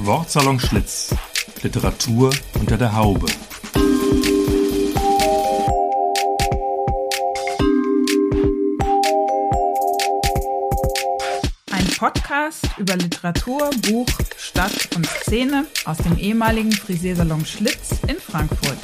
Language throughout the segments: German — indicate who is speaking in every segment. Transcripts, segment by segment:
Speaker 1: Wortsalon Schlitz. Literatur unter der Haube.
Speaker 2: Ein Podcast über Literatur, Buch, Stadt und Szene aus dem ehemaligen Frisiersalon Schlitz in Frankfurt.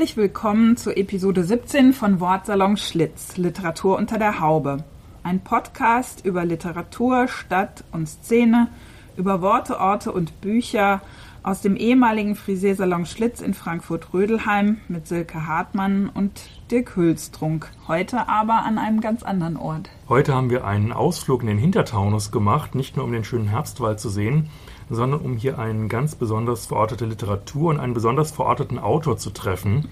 Speaker 2: Herzlich willkommen zur Episode 17 von Wortsalon Schlitz, Literatur unter der Haube. Ein Podcast über Literatur, Stadt und Szene, über Worte, Orte und Bücher aus dem ehemaligen Frisiersalon Schlitz in Frankfurt-Rödelheim mit Silke Hartmann und Dirk Hülstrunk. Heute aber an einem ganz anderen Ort.
Speaker 1: Heute haben wir einen Ausflug in den Hintertaunus gemacht, nicht nur um den schönen Herbstwald zu sehen, sondern um hier eine ganz besonders verortete Literatur und einen besonders verorteten Autor zu treffen.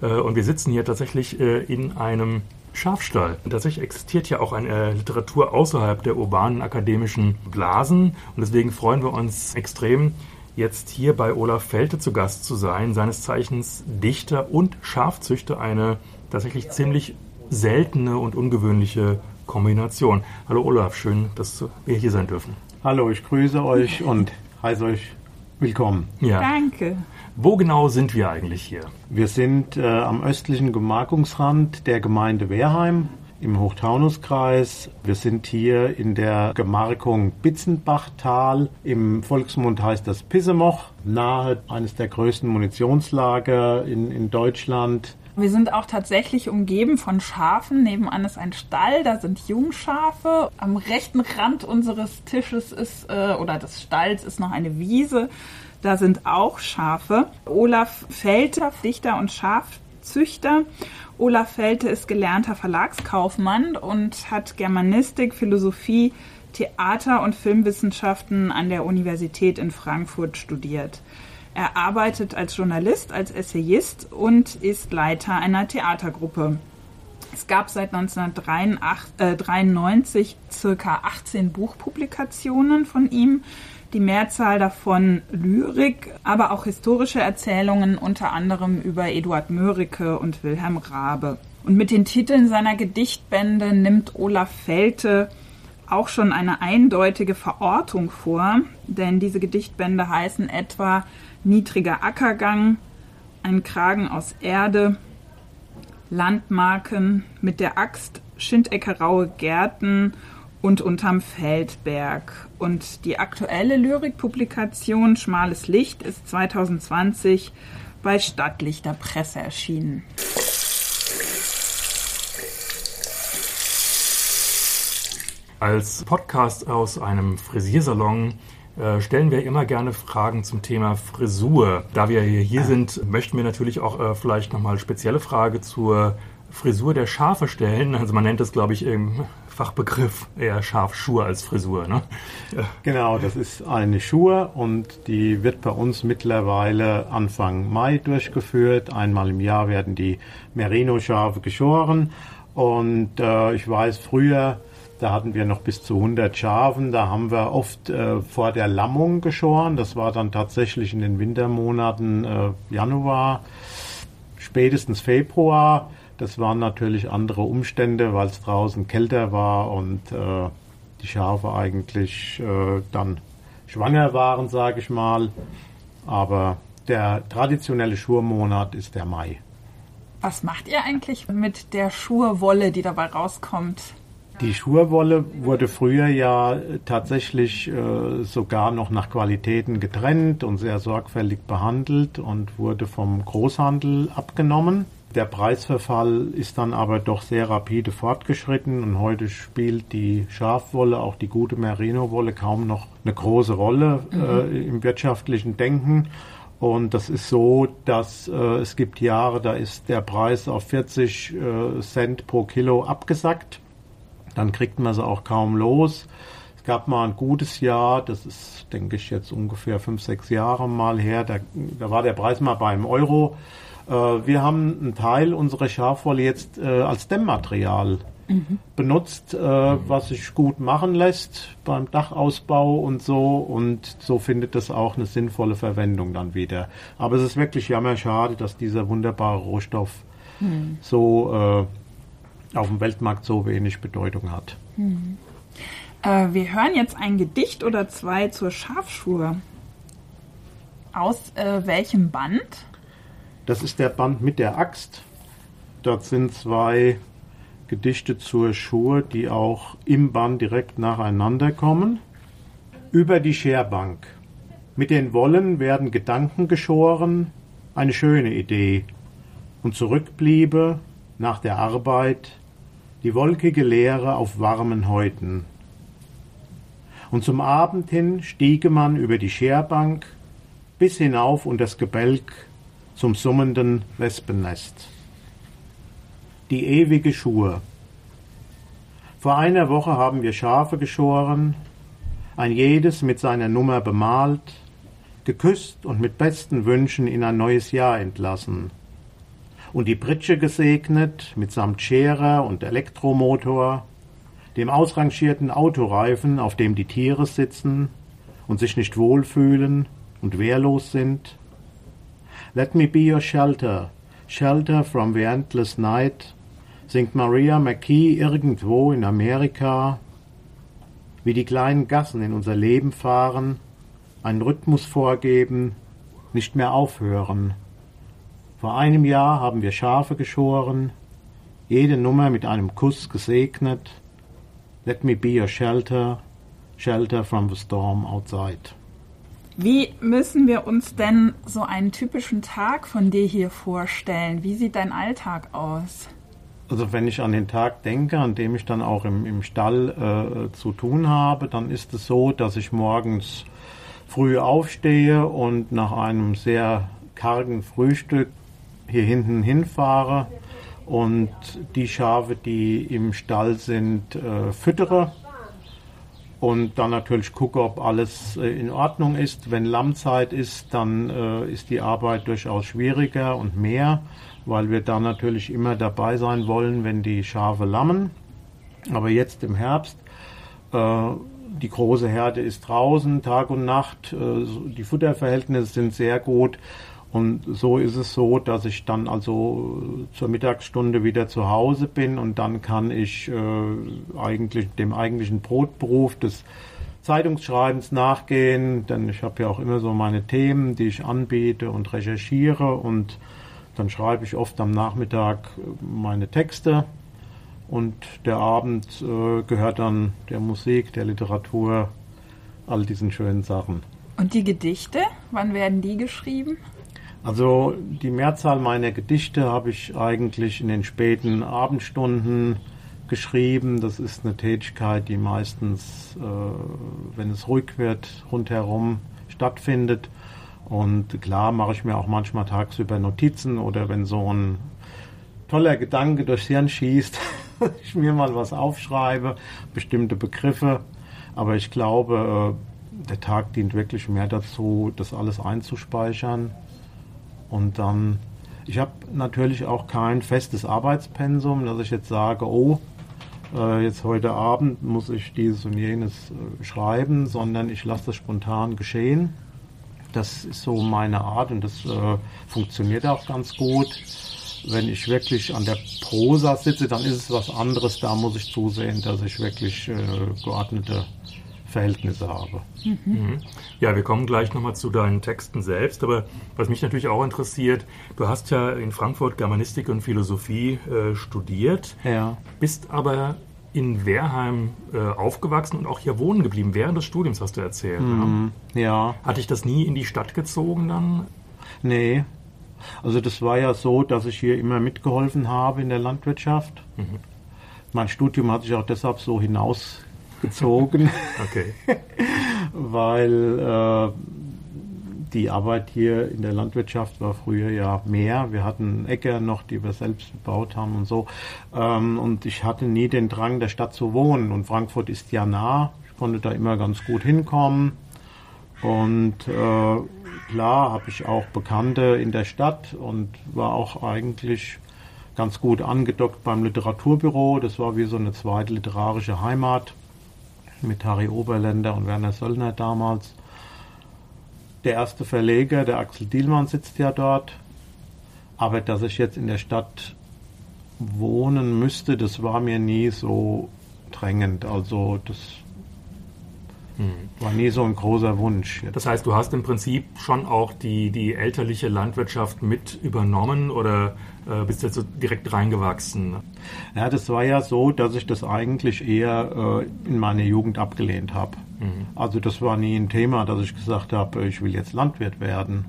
Speaker 1: Äh, und wir sitzen hier tatsächlich äh, in einem Schafstall. Tatsächlich existiert ja auch eine Literatur außerhalb der urbanen akademischen Blasen und deswegen freuen wir uns extrem, jetzt hier bei Olaf Felte zu Gast zu sein, seines Zeichens Dichter und Schafzüchter, eine tatsächlich ziemlich seltene und ungewöhnliche Kombination. Hallo Olaf, schön, dass wir hier sein dürfen.
Speaker 3: Hallo, ich grüße euch und heiße euch willkommen.
Speaker 2: Ja. Danke.
Speaker 1: Wo genau sind wir eigentlich hier?
Speaker 3: Wir sind äh, am östlichen Gemarkungsrand der Gemeinde Wehrheim im Hochtaunuskreis. Wir sind hier in der Gemarkung Bitzenbachtal. Im Volksmund heißt das Pissemoch, nahe eines der größten Munitionslager in, in Deutschland.
Speaker 2: Wir sind auch tatsächlich umgeben von Schafen. Nebenan ist ein Stall, da sind Jungschafe. Am rechten Rand unseres Tisches ist, äh, oder des Stalls ist noch eine Wiese. Da sind auch Schafe. Olaf Felter, Dichter und Schafzüchter. Olaf Felte ist gelernter Verlagskaufmann und hat Germanistik, Philosophie, Theater und Filmwissenschaften an der Universität in Frankfurt studiert. Er arbeitet als Journalist, als Essayist und ist Leiter einer Theatergruppe. Es gab seit 1993 äh, circa 18 Buchpublikationen von ihm, die Mehrzahl davon Lyrik, aber auch historische Erzählungen, unter anderem über Eduard Mörike und Wilhelm Rabe. Und mit den Titeln seiner Gedichtbände nimmt Olaf Felte auch schon eine eindeutige Verortung vor, denn diese Gedichtbände heißen etwa niedriger Ackergang, ein Kragen aus Erde, Landmarken mit der Axt, Schindecke-raue Gärten und unterm Feldberg. Und die aktuelle Lyrikpublikation Schmales Licht ist 2020 bei Stadtlichter Presse erschienen.
Speaker 1: Als Podcast aus einem Frisiersalon äh, stellen wir immer gerne Fragen zum Thema Frisur. Da wir hier sind, möchten wir natürlich auch äh, vielleicht nochmal spezielle Frage zur Frisur der Schafe stellen. Also man nennt es, glaube ich, im Fachbegriff eher Schafschuhe als Frisur. Ne?
Speaker 3: Genau, das ist eine Schuhe und die wird bei uns mittlerweile Anfang Mai durchgeführt. Einmal im Jahr werden die Merino-Schafe geschoren und äh, ich weiß, früher da hatten wir noch bis zu 100 Schafen. Da haben wir oft äh, vor der Lammung geschoren. Das war dann tatsächlich in den Wintermonaten äh, Januar, spätestens Februar. Das waren natürlich andere Umstände, weil es draußen kälter war und äh, die Schafe eigentlich äh, dann schwanger waren, sage ich mal. Aber der traditionelle Schurmonat ist der Mai.
Speaker 2: Was macht ihr eigentlich mit der Schurwolle, die dabei rauskommt?
Speaker 3: Die Schurwolle wurde früher ja tatsächlich äh, sogar noch nach Qualitäten getrennt und sehr sorgfältig behandelt und wurde vom Großhandel abgenommen. Der Preisverfall ist dann aber doch sehr rapide fortgeschritten und heute spielt die Schafwolle, auch die gute Merino-Wolle, kaum noch eine große Rolle äh, mhm. äh, im wirtschaftlichen Denken. Und das ist so, dass äh, es gibt Jahre, da ist der Preis auf 40 äh, Cent pro Kilo abgesackt dann kriegt man sie auch kaum los. Es gab mal ein gutes Jahr, das ist, denke ich, jetzt ungefähr fünf, sechs Jahre mal her, da, da war der Preis mal bei einem Euro. Äh, wir haben einen Teil unserer Schafwolle jetzt äh, als Dämmmaterial mhm. benutzt, äh, mhm. was sich gut machen lässt beim Dachausbau und so. Und so findet das auch eine sinnvolle Verwendung dann wieder. Aber es ist wirklich jammerschade, dass dieser wunderbare Rohstoff mhm. so äh, auf dem Weltmarkt so wenig Bedeutung hat.
Speaker 2: Mhm. Äh, wir hören jetzt ein Gedicht oder zwei zur Schafschuhe. Aus äh, welchem Band?
Speaker 3: Das ist der Band mit der Axt. Dort sind zwei Gedichte zur Schuhe, die auch im Band direkt nacheinander kommen. Über die Scherbank. Mit den Wollen werden Gedanken geschoren, eine schöne Idee. Und zurückbliebe nach der Arbeit die wolkige Leere auf warmen Häuten. Und zum Abend hin stiege man über die Scherbank bis hinauf und das Gebälk zum summenden Wespennest die ewige Schuhe. Vor einer Woche haben wir Schafe geschoren, ein jedes mit seiner Nummer bemalt, geküsst und mit besten Wünschen in ein neues Jahr entlassen. Und die Pritsche gesegnet mitsamt Scherer und Elektromotor, dem ausrangierten Autoreifen, auf dem die Tiere sitzen und sich nicht wohlfühlen und wehrlos sind. Let me be your shelter, shelter from the endless night, singt Maria McKee irgendwo in Amerika, wie die kleinen Gassen in unser Leben fahren, einen Rhythmus vorgeben, nicht mehr aufhören. Vor einem Jahr haben wir Schafe geschoren, jede Nummer mit einem Kuss gesegnet. Let me be your shelter, shelter from the storm outside.
Speaker 2: Wie müssen wir uns denn so einen typischen Tag von dir hier vorstellen? Wie sieht dein Alltag aus?
Speaker 3: Also wenn ich an den Tag denke, an dem ich dann auch im, im Stall äh, zu tun habe, dann ist es so, dass ich morgens früh aufstehe und nach einem sehr kargen Frühstück hier hinten hinfahre und die Schafe, die im Stall sind, äh, füttere und dann natürlich gucke, ob alles äh, in Ordnung ist. Wenn Lammzeit ist, dann äh, ist die Arbeit durchaus schwieriger und mehr weil wir da natürlich immer dabei sein wollen, wenn die Schafe lammen. Aber jetzt im Herbst, äh, die große Herde ist draußen, Tag und Nacht, äh, die Futterverhältnisse sind sehr gut. Und so ist es so, dass ich dann also zur Mittagsstunde wieder zu Hause bin und dann kann ich äh, eigentlich dem eigentlichen Brotberuf des Zeitungsschreibens nachgehen, denn ich habe ja auch immer so meine Themen, die ich anbiete und recherchiere und dann schreibe ich oft am Nachmittag äh, meine Texte und der Abend äh, gehört dann der Musik, der Literatur, all diesen schönen Sachen.
Speaker 2: Und die Gedichte, wann werden die geschrieben?
Speaker 3: Also die Mehrzahl meiner Gedichte habe ich eigentlich in den späten Abendstunden geschrieben. Das ist eine Tätigkeit, die meistens, äh, wenn es ruhig wird, rundherum stattfindet. Und klar mache ich mir auch manchmal tagsüber Notizen oder wenn so ein toller Gedanke durchs Hirn schießt, ich mir mal was aufschreibe, bestimmte Begriffe. Aber ich glaube, äh, der Tag dient wirklich mehr dazu, das alles einzuspeichern. Und dann, ich habe natürlich auch kein festes Arbeitspensum, dass ich jetzt sage, oh, äh, jetzt heute Abend muss ich dieses und jenes äh, schreiben, sondern ich lasse das spontan geschehen. Das ist so meine Art und das äh, funktioniert auch ganz gut. Wenn ich wirklich an der Prosa sitze, dann ist es was anderes. Da muss ich zusehen, dass ich wirklich geordnete Verhältnisse habe.
Speaker 1: Mhm. Ja, wir kommen gleich nochmal zu deinen Texten selbst, aber was mich natürlich auch interessiert, du hast ja in Frankfurt Germanistik und Philosophie äh, studiert,
Speaker 3: ja.
Speaker 1: bist aber in Wehrheim äh, aufgewachsen und auch hier wohnen geblieben, während des Studiums, hast du erzählt.
Speaker 3: Mm, ja.
Speaker 1: Hat dich das nie in die Stadt gezogen dann?
Speaker 3: Nee. Also das war ja so, dass ich hier immer mitgeholfen habe in der Landwirtschaft. Mhm. Mein Studium hat sich auch deshalb so hinausgezogen.
Speaker 1: okay.
Speaker 3: Weil äh, die Arbeit hier in der Landwirtschaft war früher ja mehr. Wir hatten Äcker noch, die wir selbst gebaut haben und so. Ähm, und ich hatte nie den Drang, der Stadt zu wohnen. Und Frankfurt ist ja nah. Ich konnte da immer ganz gut hinkommen. Und äh, klar habe ich auch Bekannte in der Stadt und war auch eigentlich ganz gut angedockt beim Literaturbüro. Das war wie so eine zweite literarische Heimat mit Harry Oberländer und Werner Söllner damals. Der erste Verleger, der Axel Dielmann, sitzt ja dort. Aber dass ich jetzt in der Stadt wohnen müsste, das war mir nie so drängend. Also das hm. war nie so ein großer Wunsch.
Speaker 1: Jetzt. Das heißt, du hast im Prinzip schon auch die, die elterliche Landwirtschaft mit übernommen oder äh, bist jetzt so direkt reingewachsen?
Speaker 3: Ja, das war ja so, dass ich das eigentlich eher äh, in meiner Jugend abgelehnt habe. Mhm. Also das war nie ein Thema, dass ich gesagt habe, ich will jetzt Landwirt werden.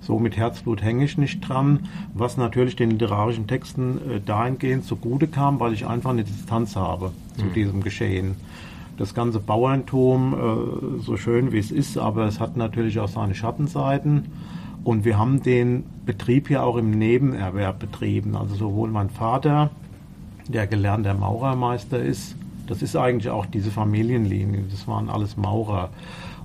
Speaker 3: So mit Herzblut hänge ich nicht dran, was natürlich den literarischen Texten äh, dahingehend zugute kam, weil ich einfach eine Distanz habe zu mhm. diesem Geschehen. Das ganze Bauerntum, äh, so schön wie es ist, aber es hat natürlich auch seine Schattenseiten. Und wir haben den Betrieb ja auch im Nebenerwerb betrieben. Also sowohl mein Vater, der gelernter Maurermeister ist, das ist eigentlich auch diese Familienlinie, das waren alles Maurer.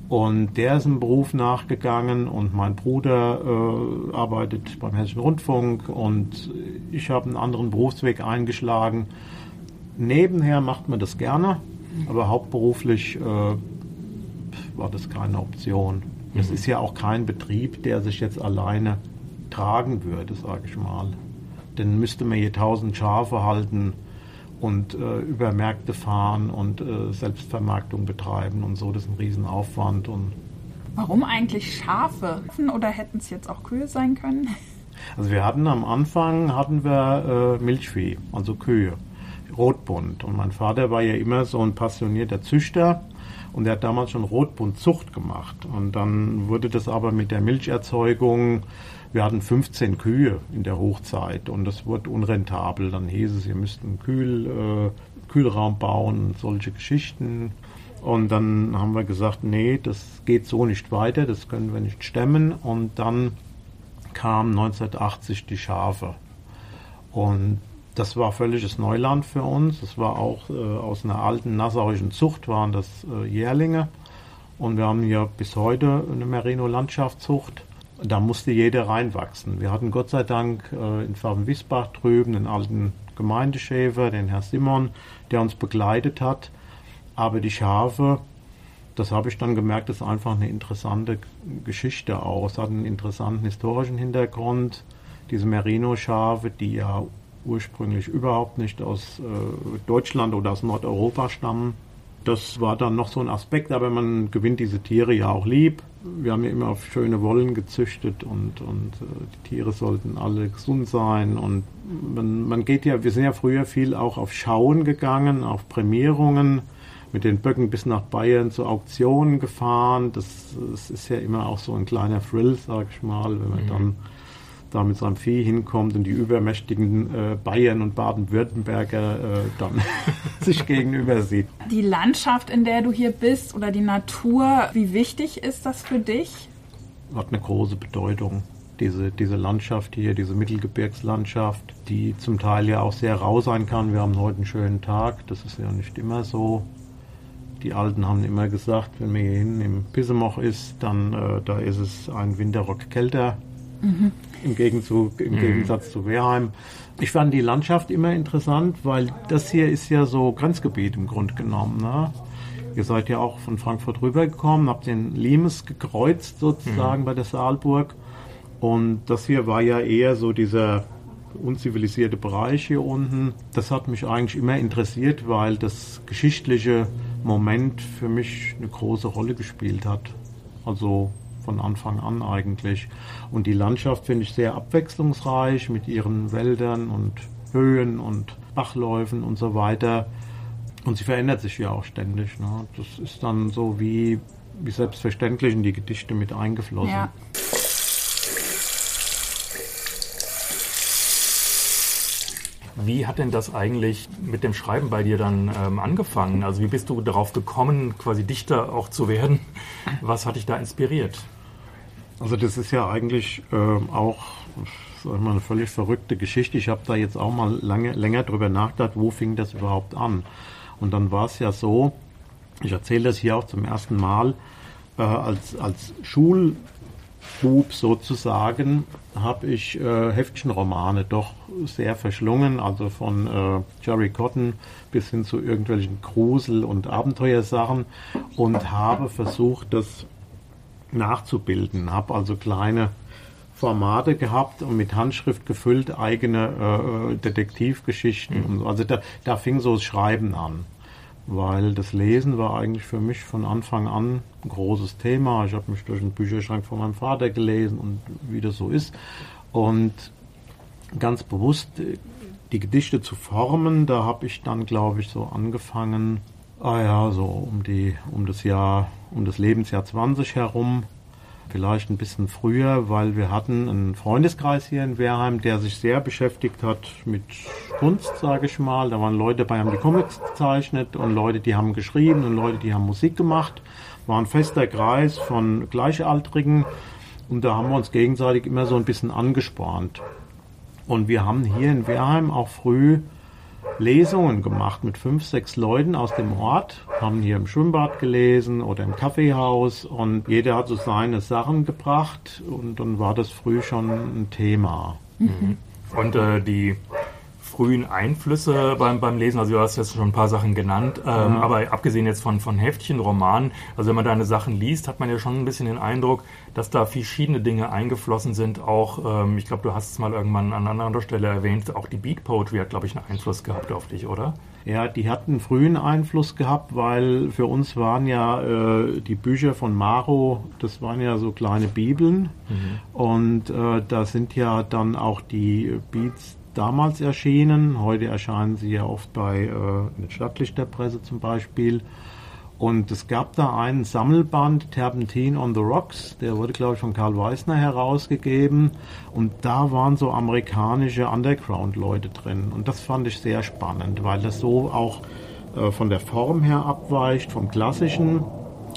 Speaker 3: Und der ist einem Beruf nachgegangen und mein Bruder äh, arbeitet beim Hessischen Rundfunk und ich habe einen anderen Berufsweg eingeschlagen. Nebenher macht man das gerne, aber hauptberuflich äh, war das keine Option. Es mhm. ist ja auch kein Betrieb, der sich jetzt alleine tragen würde, sage ich mal. Denn müsste man hier tausend Schafe halten, und äh, über Märkte fahren und äh, Selbstvermarktung betreiben und so. Das ist ein Riesenaufwand. Und
Speaker 2: Warum eigentlich Schafe? Oder hätten es jetzt auch Kühe sein können?
Speaker 3: Also wir hatten am Anfang hatten wir äh, Milchvieh, also Kühe, Rotbund. Und mein Vater war ja immer so ein passionierter Züchter und er hat damals schon Rotbundzucht gemacht. Und dann wurde das aber mit der Milcherzeugung wir hatten 15 Kühe in der Hochzeit und das wurde unrentabel. Dann hieß es, ihr müsst einen Kühl, äh, Kühlraum bauen und solche Geschichten. Und dann haben wir gesagt, nee, das geht so nicht weiter, das können wir nicht stemmen. Und dann kam 1980 die Schafe. Und das war völliges Neuland für uns. Das war auch äh, aus einer alten nassauischen Zucht, waren das äh, Jährlinge. Und wir haben ja bis heute eine Merino-Landschaftszucht. Da musste jeder reinwachsen. Wir hatten Gott sei Dank äh, in Pfaffen-Wiesbach drüben einen alten Gemeindeschäfer, den Herr Simon, der uns begleitet hat. Aber die Schafe, das habe ich dann gemerkt, ist einfach eine interessante Geschichte auch. Es hat einen interessanten historischen Hintergrund. Diese Merino-Schafe, die ja ursprünglich überhaupt nicht aus äh, Deutschland oder aus Nordeuropa stammen, das war dann noch so ein Aspekt, aber man gewinnt diese Tiere ja auch lieb. Wir haben ja immer auf schöne Wollen gezüchtet und, und äh, die Tiere sollten alle gesund sein. Und man, man geht ja, wir sind ja früher viel auch auf Schauen gegangen, auf Prämierungen, mit den Böcken bis nach Bayern zu Auktionen gefahren. Das, das ist ja immer auch so ein kleiner Thrill, sag ich mal, wenn man mhm. dann da mit seinem Vieh hinkommt und die übermächtigen äh, Bayern und Baden-Württemberger äh, dann sich gegenüber sieht.
Speaker 2: Die Landschaft, in der du hier bist oder die Natur, wie wichtig ist das für dich?
Speaker 3: Hat eine große Bedeutung. Diese, diese Landschaft hier, diese Mittelgebirgslandschaft, die zum Teil ja auch sehr rau sein kann. Wir haben heute einen schönen Tag, das ist ja nicht immer so. Die Alten haben immer gesagt, wenn man hier hinten im Pissemoch ist, dann äh, da ist es ein Winterrock kälter. Mhm im, Gegenzug, im mhm. Gegensatz zu Wehrheim. Ich fand die Landschaft immer interessant, weil das hier ist ja so Grenzgebiet im Grunde genommen. Ne? Ihr seid ja auch von Frankfurt rübergekommen, habt den Limes gekreuzt sozusagen mhm. bei der Saalburg. Und das hier war ja eher so dieser unzivilisierte Bereich hier unten. Das hat mich eigentlich immer interessiert, weil das geschichtliche Moment für mich eine große Rolle gespielt hat. Also von Anfang an eigentlich. Und die Landschaft finde ich sehr abwechslungsreich mit ihren Wäldern und Höhen und Bachläufen und so weiter. Und sie verändert sich ja auch ständig. Ne? Das ist dann so wie, wie selbstverständlich in die Gedichte mit eingeflossen. Ja.
Speaker 1: Wie hat denn das eigentlich mit dem Schreiben bei dir dann ähm, angefangen? Also wie bist du darauf gekommen, quasi Dichter auch zu werden? Was hat dich da inspiriert?
Speaker 3: Also das ist ja eigentlich äh, auch sag mal, eine völlig verrückte Geschichte. Ich habe da jetzt auch mal lange, länger drüber nachgedacht, wo fing das überhaupt an. Und dann war es ja so, ich erzähle das hier auch zum ersten Mal, äh, als, als Schul, Bub sozusagen habe ich äh, Heftchenromane doch sehr verschlungen, also von äh, Jerry Cotton bis hin zu irgendwelchen Grusel- und Abenteuersachen und habe versucht, das nachzubilden. Habe also kleine Formate gehabt und mit Handschrift gefüllt eigene äh, Detektivgeschichten. Mhm. Also da, da fing so das Schreiben an weil das Lesen war eigentlich für mich von Anfang an ein großes Thema. Ich habe mich durch den Bücherschrank von meinem Vater gelesen und wie das so ist. Und ganz bewusst die Gedichte zu formen, da habe ich dann, glaube ich, so angefangen, ah ja, so um die, um das Jahr, um das Lebensjahr 20 herum vielleicht ein bisschen früher, weil wir hatten einen Freundeskreis hier in Wehrheim, der sich sehr beschäftigt hat mit Kunst, sage ich mal. Da waren Leute bei, haben die Comics gezeichnet und Leute, die haben geschrieben und Leute, die haben Musik gemacht. War ein fester Kreis von Gleichaltrigen und da haben wir uns gegenseitig immer so ein bisschen angespornt. Und wir haben hier in Wehrheim auch früh Lesungen gemacht mit fünf, sechs Leuten aus dem Ort, haben hier im Schwimmbad gelesen oder im Kaffeehaus und jeder hat so seine Sachen gebracht und dann war das früh schon ein Thema.
Speaker 1: Mhm. Und äh, die frühen Einflüsse beim, beim Lesen? Also du hast jetzt schon ein paar Sachen genannt, ähm, ja. aber abgesehen jetzt von, von Heftchen, Romanen, also wenn man deine Sachen liest, hat man ja schon ein bisschen den Eindruck, dass da verschiedene Dinge eingeflossen sind. Auch, ähm, ich glaube, du hast es mal irgendwann an einer anderen Stelle erwähnt, auch die Beat Poetry hat, glaube ich, einen Einfluss gehabt auf dich, oder?
Speaker 3: Ja, die hat einen frühen Einfluss gehabt, weil für uns waren ja äh, die Bücher von Maro, das waren ja so kleine Bibeln. Mhm. Und äh, da sind ja dann auch die Beats damals erschienen. Heute erscheinen sie ja oft bei äh, Stadtlichterpresse zum Beispiel. Und es gab da einen Sammelband, Terpentin on the Rocks, der wurde, glaube ich, von Karl Weisner herausgegeben. Und da waren so amerikanische Underground-Leute drin. Und das fand ich sehr spannend, weil das so auch äh, von der Form her abweicht, vom klassischen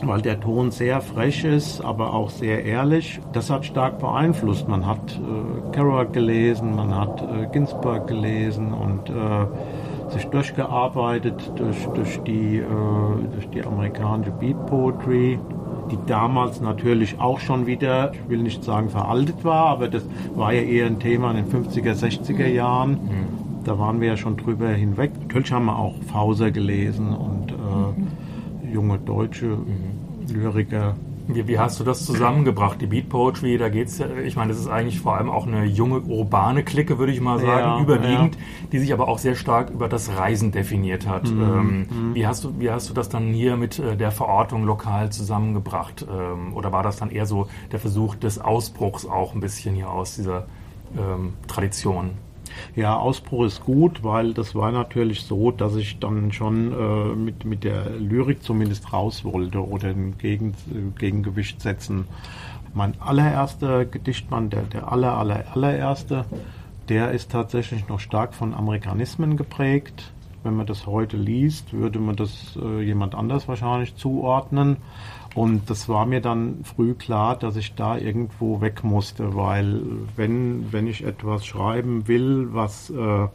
Speaker 3: weil der Ton sehr frech ist, aber auch sehr ehrlich. Das hat stark beeinflusst. Man hat äh, Kerouac gelesen, man hat äh, Ginsberg gelesen und äh, sich durchgearbeitet durch, durch, die, äh, durch die amerikanische Beat Poetry, die damals natürlich auch schon wieder, ich will nicht sagen veraltet war, aber das war ja eher ein Thema in den 50er, 60er Jahren. Mhm. Da waren wir ja schon drüber hinweg. Natürlich haben wir auch Fauser gelesen und äh, mhm junge deutsche mhm. Lyriker.
Speaker 1: Wie, wie, hast du das zusammengebracht? Die Beat Poetry, da geht es ja, ich meine, das ist eigentlich vor allem auch eine junge urbane Clique, würde ich mal sagen, ja, überwiegend, ja. die sich aber auch sehr stark über das Reisen definiert hat. Mhm. Ähm, mhm. Wie, hast du, wie hast du das dann hier mit äh, der Verortung lokal zusammengebracht? Ähm, oder war das dann eher so der Versuch des Ausbruchs auch ein bisschen hier aus dieser ähm, Tradition?
Speaker 3: Ja, Ausbruch ist gut, weil das war natürlich so, dass ich dann schon äh, mit, mit der Lyrik zumindest raus wollte oder ein Gegen, Gegengewicht setzen. Mein allererster Gedichtmann, der, der aller, aller, allererste, der ist tatsächlich noch stark von Amerikanismen geprägt. Wenn man das heute liest, würde man das äh, jemand anders wahrscheinlich zuordnen. Und das war mir dann früh klar, dass ich da irgendwo weg musste, weil wenn, wenn ich etwas schreiben will, was äh,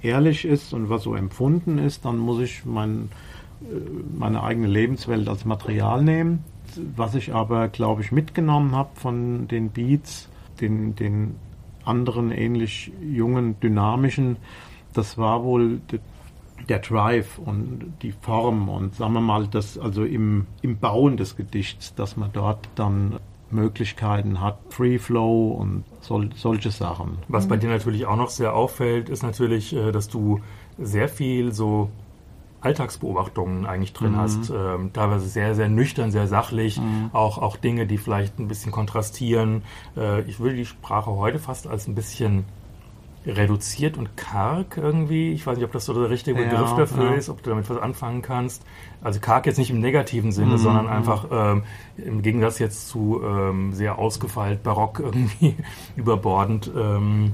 Speaker 3: ehrlich ist und was so empfunden ist, dann muss ich mein, äh, meine eigene Lebenswelt als Material nehmen. Was ich aber, glaube ich, mitgenommen habe von den Beats, den, den anderen ähnlich jungen, dynamischen, das war wohl der Drive und die Form und sagen wir mal, das also im, im Bauen des Gedichts, dass man dort dann Möglichkeiten hat, Free Flow und sol solche Sachen.
Speaker 1: Was bei dir natürlich auch noch sehr auffällt, ist natürlich, äh, dass du sehr viel so Alltagsbeobachtungen eigentlich drin mhm. hast. Ähm, teilweise sehr, sehr nüchtern, sehr sachlich. Mhm. Auch, auch Dinge, die vielleicht ein bisschen kontrastieren. Äh, ich würde die Sprache heute fast als ein bisschen reduziert und karg irgendwie. Ich weiß nicht, ob das so der richtige Begriff ja, dafür ja. ist, ob du damit was anfangen kannst. Also karg jetzt nicht im negativen Sinne, mhm. sondern einfach ähm, im Gegensatz jetzt zu ähm, sehr ausgefeilt, barock irgendwie überbordend. Ähm,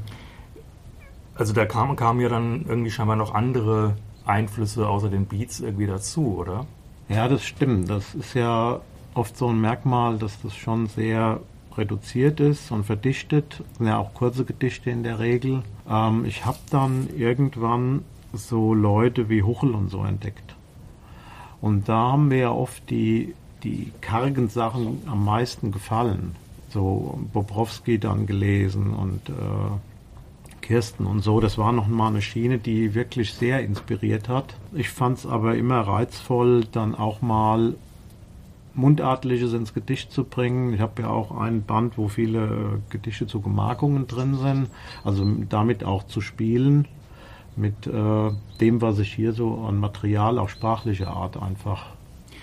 Speaker 1: also da kamen kam ja dann irgendwie scheinbar noch andere Einflüsse außer den Beats irgendwie dazu, oder?
Speaker 3: Ja, das stimmt. Das ist ja oft so ein Merkmal, dass das schon sehr reduziert ist und verdichtet. Sind ja auch kurze Gedichte in der Regel. Ähm, ich habe dann irgendwann so Leute wie Huchel und so entdeckt. Und da haben mir ja oft die, die kargen Sachen am meisten gefallen. so Bobrowski dann gelesen und äh, Kirsten und so. Das war nochmal eine Schiene, die wirklich sehr inspiriert hat. Ich fand es aber immer reizvoll, dann auch mal Mundartliches ins Gedicht zu bringen. Ich habe ja auch einen Band, wo viele Gedichte zu Gemarkungen drin sind, also damit auch zu spielen mit äh, dem, was ich hier so an Material auf sprachliche Art einfach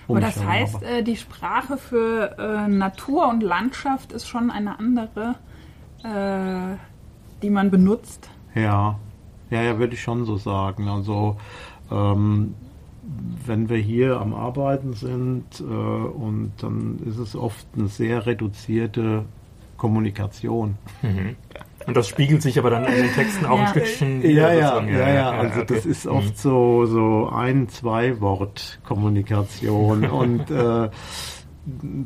Speaker 2: aber das heißt, äh, die Sprache für äh, Natur und Landschaft ist schon eine andere, äh, die man benutzt.
Speaker 3: Ja, ja, ja, würde ich schon so sagen. Also ähm, wenn wir hier am Arbeiten sind äh, und dann ist es oft eine sehr reduzierte Kommunikation.
Speaker 1: Mhm. Und das spiegelt sich aber dann in den Texten auch ja. ein Stückchen
Speaker 3: wieder. Ja, ja, ja, ja, also okay. das ist oft mhm. so, so ein, zwei Wort Kommunikation und äh,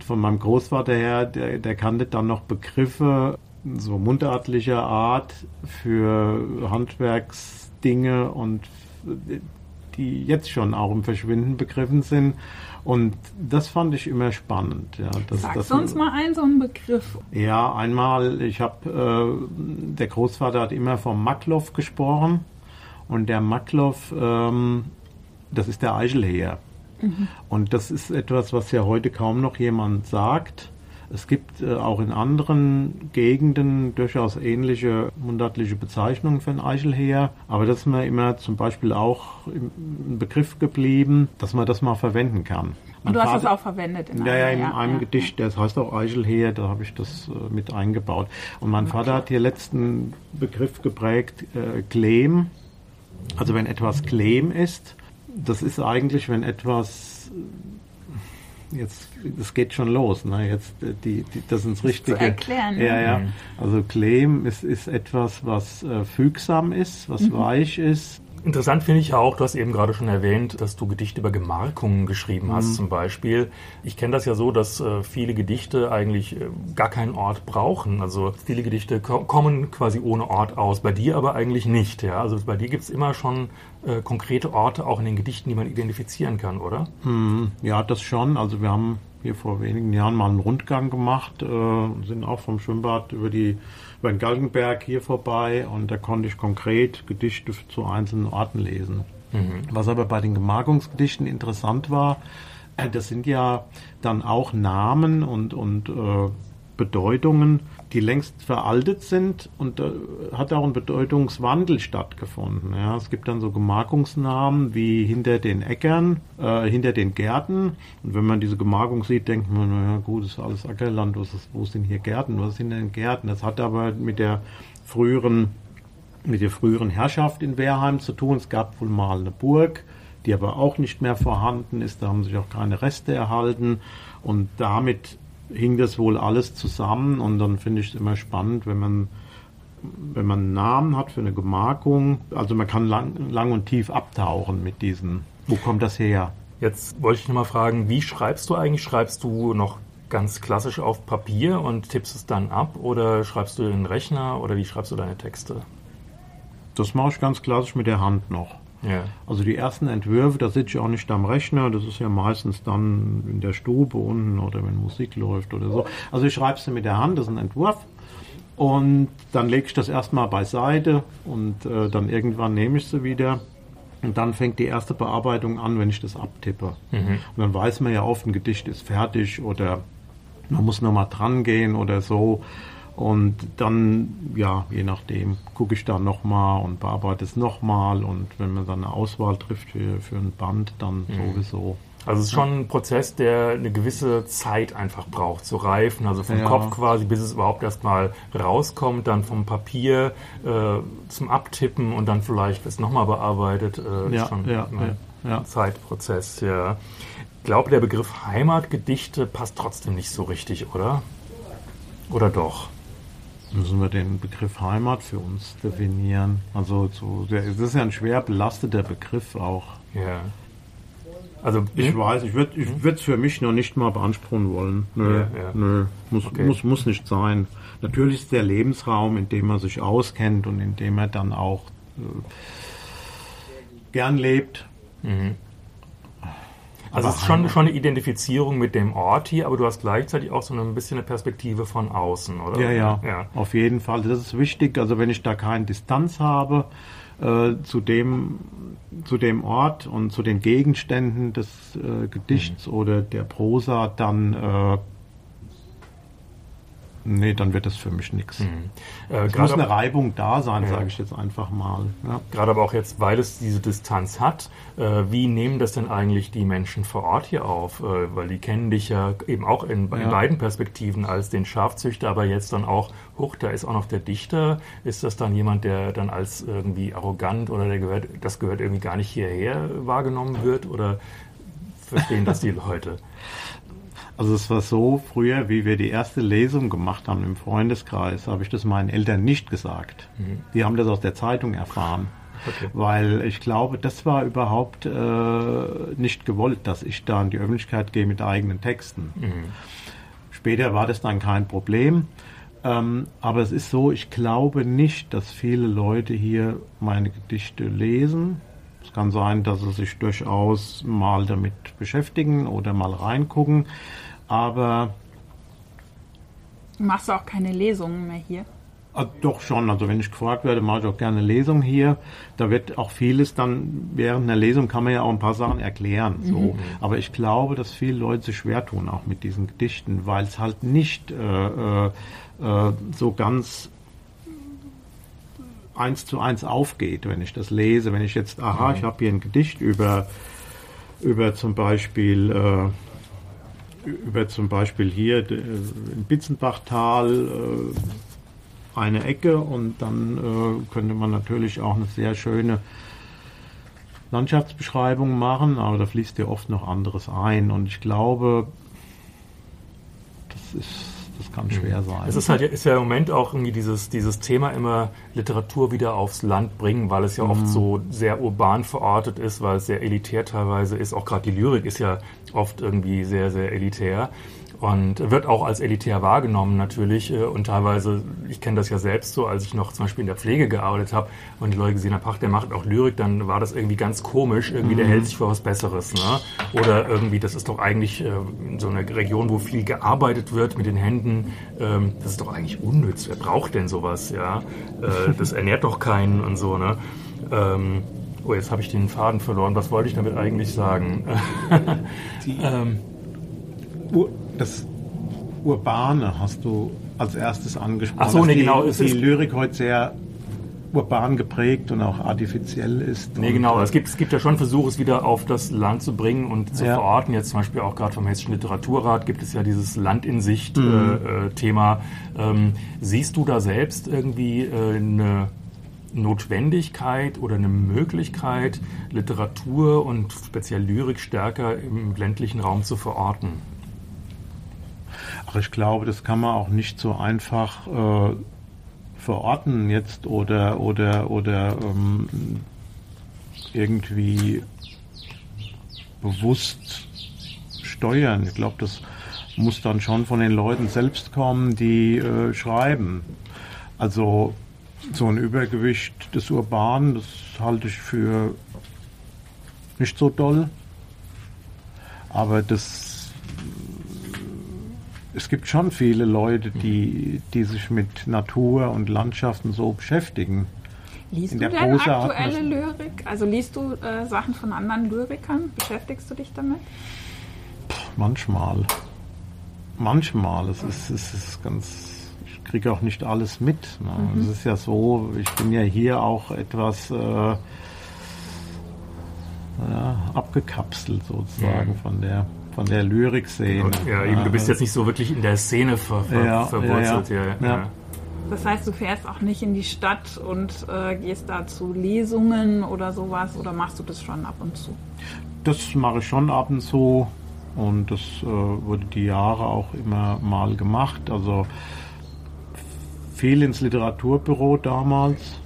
Speaker 3: von meinem Großvater her, der, der kannte dann noch Begriffe so mundartlicher Art für Handwerksdinge und die jetzt schon auch im Verschwinden begriffen sind. Und das fand ich immer spannend. Ja,
Speaker 2: das, Sagst das, du uns mal einen so einen Begriff?
Speaker 3: Ja, einmal, ich habe, äh, der Großvater hat immer vom Makloff gesprochen. Und der Makloff, ähm, das ist der Eichelheer. Mhm. Und das ist etwas, was ja heute kaum noch jemand sagt. Es gibt äh, auch in anderen Gegenden durchaus ähnliche mundartliche Bezeichnungen für ein Eichelheer, aber das ist mir immer zum Beispiel auch im Begriff geblieben, dass man das mal verwenden kann.
Speaker 2: Und du hast das auch verwendet
Speaker 3: in ja, einem, ja, in einem ja, Gedicht, das heißt auch Eichelheer, da habe ich das äh, mit eingebaut. Und mein okay. Vater hat hier letzten Begriff geprägt, äh, Klehm. Also wenn etwas Klehm ist, das ist eigentlich, wenn etwas jetzt, es geht schon los, ne? Jetzt äh, die, die das ins Richtige. Zu
Speaker 2: erklären.
Speaker 3: Ja, ne? ja. Also Claim ist, ist etwas, was äh, fügsam ist, was mhm. weich ist,
Speaker 1: Interessant finde ich auch, du hast eben gerade schon erwähnt, dass du Gedichte über Gemarkungen geschrieben hast, mhm. zum Beispiel. Ich kenne das ja so, dass äh, viele Gedichte eigentlich äh, gar keinen Ort brauchen. Also viele Gedichte ko kommen quasi ohne Ort aus, bei dir aber eigentlich nicht. Ja? Also bei dir gibt es immer schon äh, konkrete Orte auch in den Gedichten, die man identifizieren kann, oder?
Speaker 3: Mhm. Ja, das schon. Also wir haben hier vor wenigen Jahren mal einen Rundgang gemacht, äh, sind auch vom Schwimmbad über die über den Galgenberg hier vorbei und da konnte ich konkret Gedichte zu einzelnen Orten lesen. Mhm. Was aber bei den Gemarkungsgedichten interessant war, äh, das sind ja dann auch Namen und, und äh, Bedeutungen, die längst veraltet sind und da hat auch ein Bedeutungswandel stattgefunden. Ja, es gibt dann so Gemarkungsnamen wie hinter den Äckern, äh, hinter den Gärten. Und wenn man diese Gemarkung sieht, denkt man, naja gut, das ist alles Ackerland, was ist, wo sind hier Gärten, was ist hinter den Gärten? Das hat aber mit der früheren, mit der früheren Herrschaft in Wehrheim zu tun. Es gab wohl mal eine Burg, die aber auch nicht mehr vorhanden ist. Da haben sich auch keine Reste erhalten. Und damit hing das wohl alles zusammen und dann finde ich es immer spannend, wenn man wenn man einen Namen hat für eine Gemarkung, also man kann lang, lang und tief abtauchen mit diesen. Wo kommt das her?
Speaker 1: Jetzt wollte ich noch mal fragen, wie schreibst du eigentlich? Schreibst du noch ganz klassisch auf Papier und tippst es dann ab oder schreibst du in den Rechner oder wie schreibst du deine Texte?
Speaker 3: Das mache ich ganz klassisch mit der Hand noch. Ja. Also die ersten Entwürfe, da sitze ich auch nicht am Rechner, das ist ja meistens dann in der Stube unten oder wenn Musik läuft oder so. Also ich schreibe sie mit der Hand, das ist ein Entwurf. Und dann lege ich das erstmal beiseite und äh, dann irgendwann nehme ich sie wieder. Und dann fängt die erste Bearbeitung an, wenn ich das abtippe. Mhm. Und dann weiß man ja oft, ein Gedicht ist fertig oder man muss nochmal dran gehen oder so. Und dann, ja, je nachdem, gucke ich da nochmal und bearbeite es nochmal. Und wenn man dann eine Auswahl trifft für, für ein Band, dann mhm. sowieso.
Speaker 1: Also es ist schon ein Prozess, der eine gewisse Zeit einfach braucht, zu reifen. Also vom ja. Kopf quasi, bis es überhaupt erstmal rauskommt, dann vom Papier äh, zum Abtippen und dann vielleicht es nochmal bearbeitet. Äh, ja, ist schon ja, ein ja, Zeitprozess, ja. Ich glaube, der Begriff Heimatgedichte passt trotzdem nicht so richtig, oder? Oder doch?
Speaker 3: Müssen wir den Begriff Heimat für uns definieren. Also so, das ist ja ein schwer belasteter Begriff auch.
Speaker 1: Ja.
Speaker 3: Also ich hm? weiß, ich würde ich es für mich noch nicht mal beanspruchen wollen. Nö, ja, ja. nö muss, okay. muss, muss nicht sein. Natürlich ist der Lebensraum, in dem man sich auskennt und in dem er dann auch äh, gern lebt. Mhm.
Speaker 1: Also es ist schon, schon eine Identifizierung mit dem Ort hier, aber du hast gleichzeitig auch so ein bisschen eine Perspektive von außen, oder?
Speaker 3: Ja, ja, ja. auf jeden Fall. Das ist wichtig. Also wenn ich da keine Distanz habe äh, zu, dem, zu dem Ort und zu den Gegenständen des äh, Gedichts mhm. oder der Prosa, dann äh, Nee, dann wird das für mich nichts. Mhm. Äh, es muss eine Reibung da sein, ja. sage ich jetzt einfach mal.
Speaker 1: Ja. Gerade aber auch jetzt, weil es diese Distanz hat, äh, wie nehmen das denn eigentlich die Menschen vor Ort hier auf? Äh, weil die kennen dich ja eben auch in, in beiden Perspektiven als den Schafzüchter, aber jetzt dann auch, hoch, da ist auch noch der Dichter. Ist das dann jemand, der dann als irgendwie arrogant oder der gehört, das gehört irgendwie gar nicht hierher wahrgenommen wird? Oder verstehen das die Leute?
Speaker 3: Also es war so, früher, wie wir die erste Lesung gemacht haben im Freundeskreis, habe ich das meinen Eltern nicht gesagt. Mhm. Die haben das aus der Zeitung erfahren. Okay. Weil ich glaube, das war überhaupt äh, nicht gewollt, dass ich da in die Öffentlichkeit gehe mit eigenen Texten. Mhm. Später war das dann kein Problem. Ähm, aber es ist so, ich glaube nicht, dass viele Leute hier meine Gedichte lesen. Es kann sein, dass sie sich durchaus mal damit beschäftigen oder mal reingucken aber.
Speaker 2: Machst du auch keine Lesungen mehr hier?
Speaker 3: Ah, doch schon, also wenn ich gefragt werde, mache ich auch gerne Lesungen hier. Da wird auch vieles dann, während einer Lesung kann man ja auch ein paar Sachen erklären. So. Mhm. Aber ich glaube, dass viele Leute sich schwer tun, auch mit diesen Gedichten, weil es halt nicht äh, äh, äh, so ganz eins zu eins aufgeht, wenn ich das lese. Wenn ich jetzt, aha, mhm. ich habe hier ein Gedicht über, über zum Beispiel äh, über zum Beispiel hier im Bitzenbachtal äh, eine Ecke und dann äh, könnte man natürlich auch eine sehr schöne Landschaftsbeschreibung machen, aber da fließt ja oft noch anderes ein. Und ich glaube, das ist das kann schwer sein.
Speaker 1: Es ist halt ist ja im Moment auch irgendwie dieses, dieses Thema immer Literatur wieder aufs Land bringen, weil es ja mhm. oft so sehr urban verortet ist, weil es sehr elitär teilweise ist. Auch gerade die Lyrik ist ja oft irgendwie sehr, sehr elitär und wird auch als elitär wahrgenommen natürlich äh, und teilweise, ich kenne das ja selbst so, als ich noch zum Beispiel in der Pflege gearbeitet habe und die Leute gesehen haben, ach, der macht auch Lyrik, dann war das irgendwie ganz komisch, irgendwie der mhm. hält sich für was Besseres, ne? Oder irgendwie, das ist doch eigentlich äh, so eine Region, wo viel gearbeitet wird mit den Händen, ähm, das ist doch eigentlich unnütz, wer braucht denn sowas, ja? Äh, das ernährt doch keinen und so, ne? Ähm, oh, jetzt habe ich den Faden verloren, was wollte ich damit eigentlich sagen?
Speaker 3: ähm, das Urbane hast du als erstes angesprochen.
Speaker 1: Ach so, nee,
Speaker 3: die,
Speaker 1: genau.
Speaker 3: Es die Lyrik heute sehr urban geprägt und auch artifiziell ist.
Speaker 1: Nee, genau. Es gibt, es gibt ja schon Versuche, es wieder auf das Land zu bringen und zu ja. verorten. Jetzt zum Beispiel auch gerade vom Hessischen Literaturrat gibt es ja dieses Land in Sicht-Thema. Mhm. Äh, äh ähm, siehst du da selbst irgendwie äh, eine Notwendigkeit oder eine Möglichkeit, Literatur und speziell Lyrik stärker im ländlichen Raum zu verorten?
Speaker 3: Ach, ich glaube, das kann man auch nicht so einfach äh, verorten jetzt oder oder oder ähm, irgendwie bewusst steuern. Ich glaube, das muss dann schon von den Leuten selbst kommen, die äh, schreiben. Also so ein Übergewicht des Urbanen, das halte ich für nicht so doll. Aber das es gibt schon viele Leute, die, die sich mit Natur und Landschaften so beschäftigen.
Speaker 2: Liest In du denn Prosa aktuelle Lyrik? Also liest du äh, Sachen von anderen Lyrikern? Beschäftigst du dich damit?
Speaker 3: Manchmal. Manchmal. Es ist, es ist ganz. Ich kriege auch nicht alles mit. Ne? Mhm. Es ist ja so, ich bin ja hier auch etwas äh, ja, abgekapselt sozusagen mhm. von der von der Lyrikszene.
Speaker 1: Ja, eben, du bist jetzt nicht so wirklich in der Szene ver, ver, ja, verwurzelt. Ja, ja.
Speaker 2: Das heißt, du fährst auch nicht in die Stadt und äh, gehst da zu Lesungen oder sowas oder machst du das schon ab und zu?
Speaker 3: Das mache ich schon ab und zu und das äh, wurde die Jahre auch immer mal gemacht. Also viel ins Literaturbüro damals.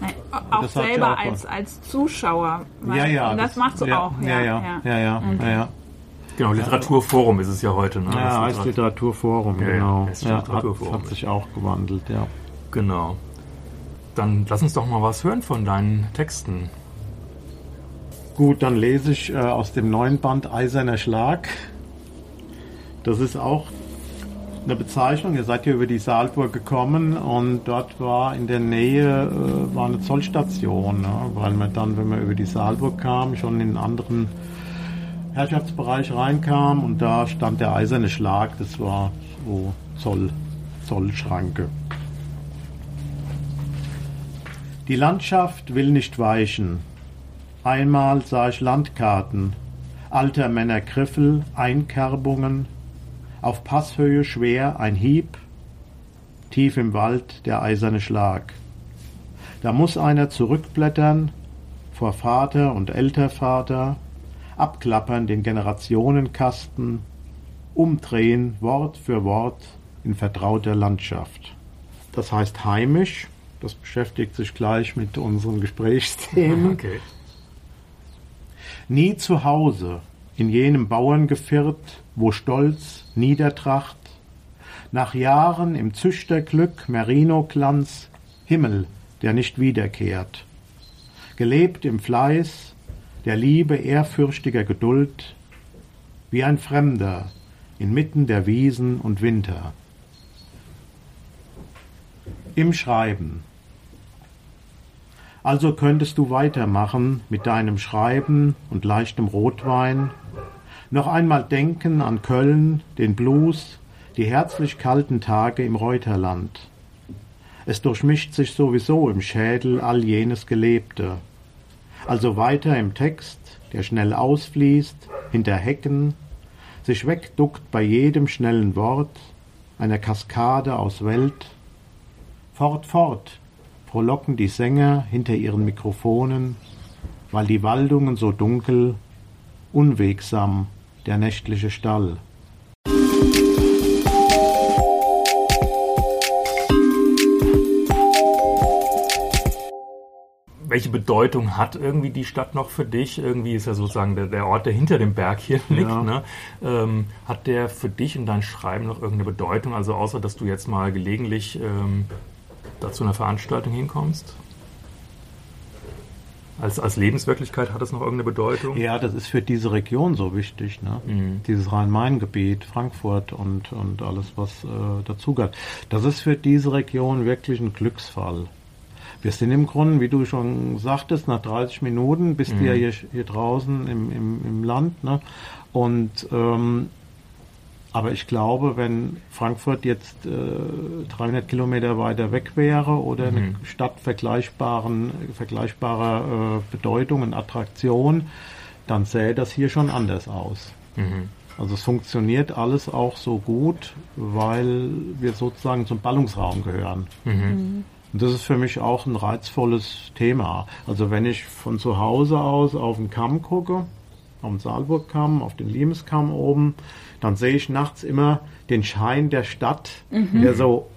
Speaker 2: Nein, auch das selber auch als, als Zuschauer.
Speaker 3: ja, ja.
Speaker 2: Und das, das machst du
Speaker 3: ja,
Speaker 2: auch.
Speaker 3: Ja, ja, ja. ja, ja, okay. ja
Speaker 1: Genau, Literaturforum ist es ja heute. Ne?
Speaker 3: Ja, heißt Literaturforum, ja, genau. Ja, Literaturforum. Hat, hat sich auch gewandelt, ja.
Speaker 1: Genau. Dann lass uns doch mal was hören von deinen Texten.
Speaker 3: Gut, dann lese ich äh, aus dem neuen Band Eiserner Schlag. Das ist auch eine Bezeichnung. Ihr seid hier über die Saalburg gekommen und dort war in der Nähe äh, war eine Zollstation, ne? weil man dann, wenn man über die Saalburg kam, schon in anderen Herrschaftsbereich reinkam und da stand der eiserne Schlag. Das war so Zoll, Zollschranke. Die Landschaft will nicht weichen. Einmal sah ich Landkarten, alter Männer Griffel, Einkerbungen, auf Passhöhe schwer ein Hieb, tief im Wald der eiserne Schlag. Da muss einer zurückblättern vor Vater und Ältervater, abklappern den Generationenkasten, umdrehen Wort für Wort in vertrauter Landschaft. Das heißt heimisch, das beschäftigt sich gleich mit unseren Gesprächsthemen. Okay. Nie zu Hause, in jenem Bauerngeviert, wo Stolz, Niedertracht, nach Jahren im Züchterglück, Merino-Glanz, Himmel, der nicht wiederkehrt. Gelebt im Fleiß, der Liebe ehrfürchtiger Geduld, wie ein Fremder inmitten der Wiesen und Winter. Im Schreiben. Also könntest du weitermachen mit deinem Schreiben und leichtem Rotwein, noch einmal denken an Köln, den Blues, die herzlich kalten Tage im Reuterland. Es durchmischt sich sowieso im Schädel all jenes Gelebte. Also weiter im Text, der schnell ausfließt, hinter Hecken, sich wegduckt bei jedem schnellen Wort, einer Kaskade aus Welt. Fort, fort, frohlocken die Sänger hinter ihren Mikrofonen, weil die Waldungen so dunkel, unwegsam der nächtliche Stall.
Speaker 1: Welche Bedeutung hat irgendwie die Stadt noch für dich? Irgendwie ist ja sozusagen der, der Ort, der hinter dem Berg hier liegt. Ja. Ne? Ähm, hat der für dich und dein Schreiben noch irgendeine Bedeutung? Also außer, dass du jetzt mal gelegentlich ähm, da zu einer Veranstaltung hinkommst? Als, als Lebenswirklichkeit hat das noch irgendeine Bedeutung?
Speaker 3: Ja, das ist für diese Region so wichtig. Ne? Mhm. Dieses Rhein-Main-Gebiet, Frankfurt und, und alles, was äh, dazugehört. Das ist für diese Region wirklich ein Glücksfall. Wir sind im Grunde, wie du schon sagtest, nach 30 Minuten bist mhm. du ja hier, hier draußen im, im, im Land. Ne? Und ähm, aber ich glaube, wenn Frankfurt jetzt äh, 300 Kilometer weiter weg wäre oder mhm. eine Stadt vergleichbaren, vergleichbarer äh, Bedeutung und Attraktion, dann sähe das hier schon anders aus. Mhm. Also es funktioniert alles auch so gut, weil wir sozusagen zum Ballungsraum gehören. Mhm. Und das ist für mich auch ein reizvolles Thema. Also wenn ich von zu Hause aus auf den Kamm gucke, auf den Saalburgkamm, auf den Liemeskamm oben, dann sehe ich nachts immer den Schein der Stadt, mhm. der so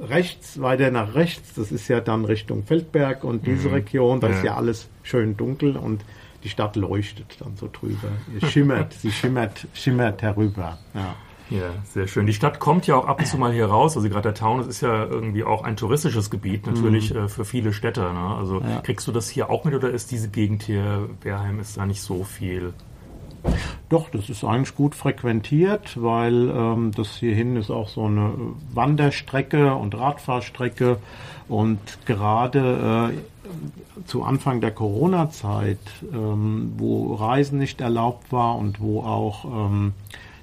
Speaker 3: rechts, weiter nach rechts, das ist ja dann Richtung Feldberg und diese mhm. Region, da ja. ist ja alles schön dunkel und die Stadt leuchtet dann so drüber. Sie schimmert, sie schimmert, schimmert herüber. Ja.
Speaker 1: Ja, sehr schön. Die Stadt kommt ja auch ab und zu mal hier raus. Also gerade der Taunus ist ja irgendwie auch ein touristisches Gebiet natürlich mhm. äh, für viele Städte. Ne? Also ja. kriegst du das hier auch mit oder ist diese Gegend hier, Berheim, ist da nicht so viel?
Speaker 3: Doch, das ist eigentlich gut frequentiert, weil ähm, das hierhin ist auch so eine Wanderstrecke und Radfahrstrecke und gerade äh, zu Anfang der Corona-Zeit, ähm, wo Reisen nicht erlaubt war und wo auch ähm,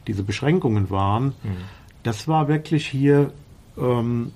Speaker 3: diese Beschränkungen waren, mhm. das war wirklich hier ähm,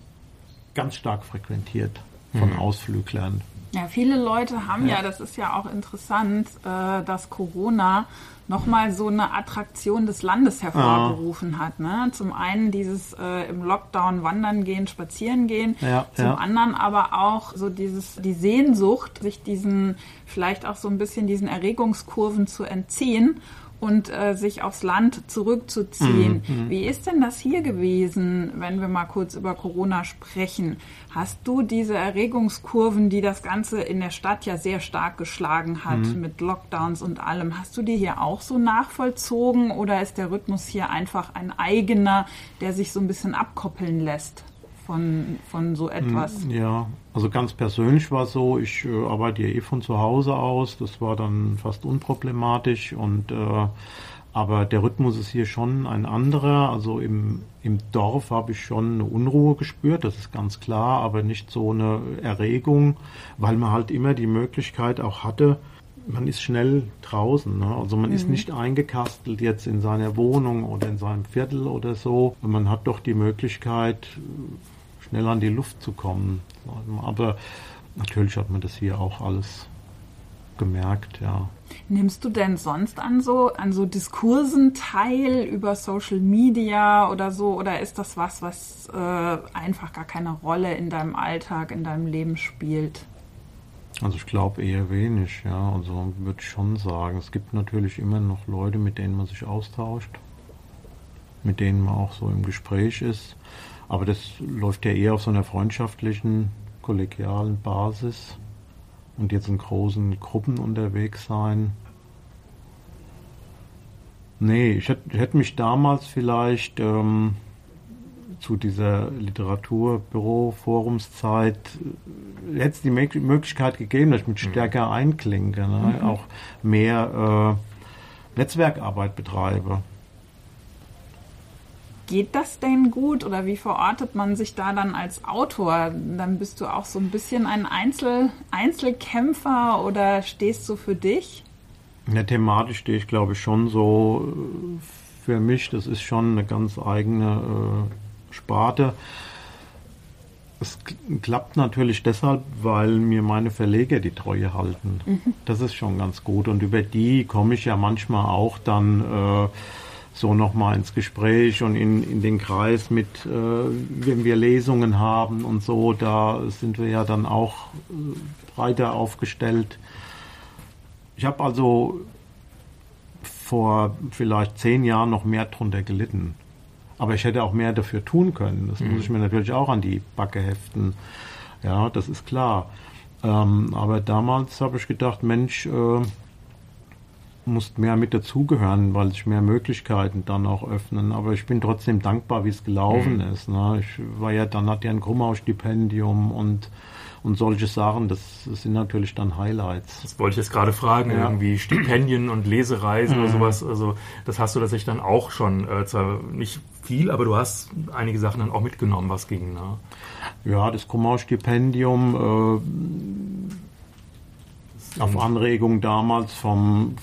Speaker 3: ganz stark frequentiert von mhm. Ausflüglern.
Speaker 2: Ja, viele Leute haben ja, ja das ist ja auch interessant, äh, dass Corona nochmal so eine Attraktion des Landes hervorgerufen ja. hat. Ne? Zum einen dieses äh, im Lockdown wandern gehen, spazieren gehen, ja, zum ja. anderen aber auch so dieses die Sehnsucht, sich diesen vielleicht auch so ein bisschen diesen Erregungskurven zu entziehen und äh, sich aufs Land zurückzuziehen. Mhm, mhm, Wie ist denn das hier gewesen, wenn wir mal kurz über Corona sprechen? Hast du diese Erregungskurven, die das Ganze in der Stadt ja sehr stark geschlagen hat mhm. mit Lockdowns und allem, hast du die hier auch so nachvollzogen oder ist der Rhythmus hier einfach ein eigener, der sich so ein bisschen abkoppeln lässt? Von, von so etwas?
Speaker 3: Ja, also ganz persönlich war es so, ich äh, arbeite ja eh von zu Hause aus, das war dann fast unproblematisch und äh, aber der Rhythmus ist hier schon ein anderer. Also im, im Dorf habe ich schon eine Unruhe gespürt, das ist ganz klar, aber nicht so eine Erregung, weil man halt immer die Möglichkeit auch hatte, man ist schnell draußen. Ne? Also man mhm. ist nicht eingekastelt jetzt in seiner Wohnung oder in seinem Viertel oder so. Man hat doch die Möglichkeit, schnell an die Luft zu kommen. Aber natürlich hat man das hier auch alles gemerkt, ja.
Speaker 2: Nimmst du denn sonst an so, an so Diskursen teil über Social Media oder so? Oder ist das was, was äh, einfach gar keine Rolle in deinem Alltag, in deinem Leben spielt?
Speaker 3: Also ich glaube eher wenig, ja. Also würde ich schon sagen. Es gibt natürlich immer noch Leute, mit denen man sich austauscht, mit denen man auch so im Gespräch ist. Aber das läuft ja eher auf so einer freundschaftlichen, kollegialen Basis. Und jetzt in großen Gruppen unterwegs sein. Nee, ich hätte, hätte mich damals vielleicht ähm, zu dieser Literaturbüro-Forumszeit hätte es die Möglichkeit gegeben, dass ich mich mhm. stärker einklinke, ne? mhm. auch mehr äh, Netzwerkarbeit betreibe.
Speaker 2: Geht das denn gut oder wie verortet man sich da dann als Autor? Dann bist du auch so ein bisschen ein Einzel Einzelkämpfer oder stehst du für dich?
Speaker 3: Ja, thematisch stehe ich glaube ich schon so äh, für mich. Das ist schon eine ganz eigene äh, Sparte. Es klappt natürlich deshalb, weil mir meine Verleger die Treue halten. Mhm. Das ist schon ganz gut. Und über die komme ich ja manchmal auch dann äh, so nochmal ins Gespräch und in, in den Kreis mit, äh, wenn wir Lesungen haben und so, da sind wir ja dann auch äh, breiter aufgestellt. Ich habe also vor vielleicht zehn Jahren noch mehr drunter gelitten. Aber ich hätte auch mehr dafür tun können. Das mhm. muss ich mir natürlich auch an die Backe heften. Ja, das ist klar. Ähm, aber damals habe ich gedacht, Mensch, äh, muss mehr mit dazugehören, weil sich mehr Möglichkeiten dann auch öffnen. Aber ich bin trotzdem dankbar, wie es gelaufen mhm. ist. Ne? Ich war ja, dann hat ja ein Grumau-Stipendium und und solche Sachen, das, das, sind natürlich dann Highlights.
Speaker 1: Das wollte ich jetzt gerade fragen, ja. irgendwie Stipendien und Lesereisen mhm. oder sowas, also das hast du tatsächlich dann auch schon, äh, zwar nicht viel, aber du hast einige Sachen dann auch mitgenommen, was ging, ne?
Speaker 3: Ja, das Kumau-Stipendium äh, auf Anregung damals vom,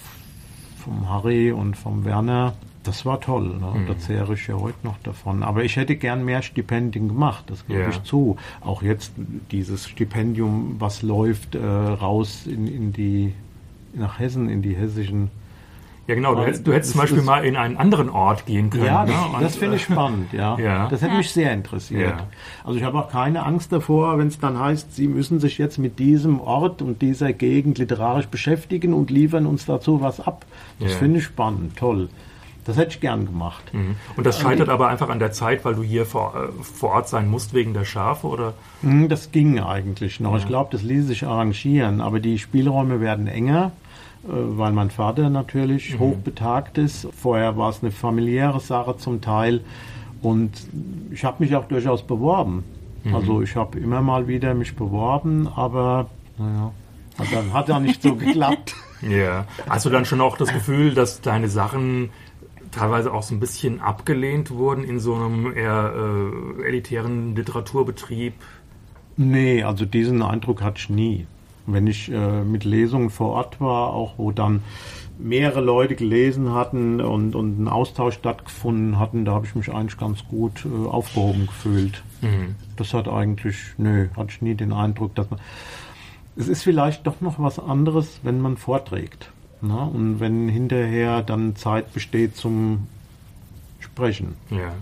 Speaker 3: vom Harry und vom Werner das war toll. Ne? Mhm. Da zehre ich ja heute noch davon. Aber ich hätte gern mehr Stipendien gemacht, das gebe ja. ich zu. Auch jetzt dieses Stipendium, was läuft, äh, raus in, in die, nach Hessen, in die hessischen
Speaker 1: ja, genau. Du hättest, du hättest zum Beispiel mal in einen anderen Ort gehen können.
Speaker 3: Ja, das, ne? das finde ich spannend. Ja. ja. Das hätte mich sehr interessiert. Ja. Also ich habe auch keine Angst davor, wenn es dann heißt, Sie müssen sich jetzt mit diesem Ort und dieser Gegend literarisch beschäftigen und liefern uns dazu was ab. Das ja. finde ich spannend, toll. Das hätte ich gern gemacht.
Speaker 1: Mhm. Und das scheitert aber einfach an der Zeit, weil du hier vor, äh, vor Ort sein musst wegen der Schafe, oder?
Speaker 3: Mhm, das ging eigentlich noch. Ja. Ich glaube, das ließe sich arrangieren, aber die Spielräume werden enger äh, weil mein Vater natürlich mhm. hochbetagt ist. Vorher war es eine familiäre Sache zum Teil und ich habe mich auch durchaus beworben. Mhm. Also ich habe immer mal wieder mich beworben, aber naja, hat dann hat ja nicht so geklappt.
Speaker 1: Ja, hast du dann schon auch das Gefühl, dass deine Sachen teilweise auch so ein bisschen abgelehnt wurden in so einem eher äh, elitären Literaturbetrieb?
Speaker 3: Nee, also diesen Eindruck hatte ich nie. Wenn ich äh, mit Lesungen vor Ort war, auch wo dann mehrere Leute gelesen hatten und, und ein Austausch stattgefunden hatten, da habe ich mich eigentlich ganz gut äh, aufgehoben gefühlt. Mhm. Das hat eigentlich, nö, hatte ich nie den Eindruck, dass man. Es ist vielleicht doch noch was anderes, wenn man vorträgt. Na, und wenn hinterher dann Zeit besteht zum Sprechen. Ja.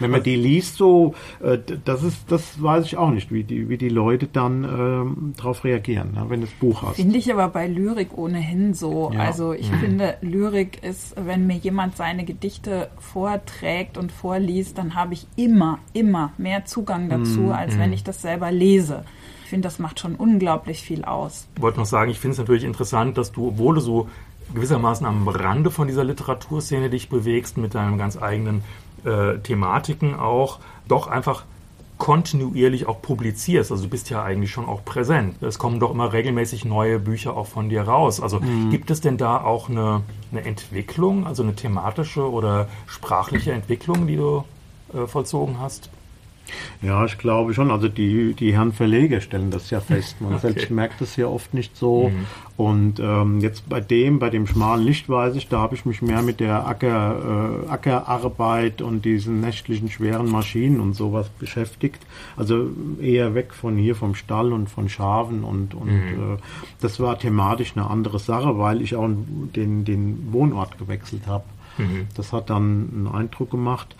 Speaker 3: Wenn man die liest, so, äh, das ist, das weiß ich auch nicht, wie die, wie die Leute dann ähm, darauf reagieren, ne, wenn du das Buch hast.
Speaker 2: Finde ich aber bei Lyrik ohnehin so. Ja. Also ich mhm. finde, Lyrik ist, wenn mir jemand seine Gedichte vorträgt und vorliest, dann habe ich immer, immer mehr Zugang dazu, mhm. als wenn mhm. ich das selber lese ich finde, das macht schon unglaublich viel aus.
Speaker 1: Ich wollte noch sagen, ich finde es natürlich interessant, dass du, obwohl du so gewissermaßen am Rande von dieser Literaturszene dich bewegst, mit deinen ganz eigenen äh, Thematiken auch, doch einfach kontinuierlich auch publizierst. Also du bist ja eigentlich schon auch präsent. Es kommen doch immer regelmäßig neue Bücher auch von dir raus. Also mhm. gibt es denn da auch eine, eine Entwicklung, also eine thematische oder sprachliche Entwicklung, die du äh, vollzogen hast?
Speaker 3: Ja, ich glaube schon. Also die, die Herren Verleger stellen das ja fest. Man okay. selbst merkt es ja oft nicht so. Mhm. Und ähm, jetzt bei dem, bei dem schmalen Licht weiß ich, da habe ich mich mehr mit der Acker, äh, Ackerarbeit und diesen nächtlichen schweren Maschinen und sowas beschäftigt. Also eher weg von hier vom Stall und von Schafen und, und mhm. äh, das war thematisch eine andere Sache, weil ich auch den, den Wohnort gewechselt habe. Mhm. Das hat dann einen Eindruck gemacht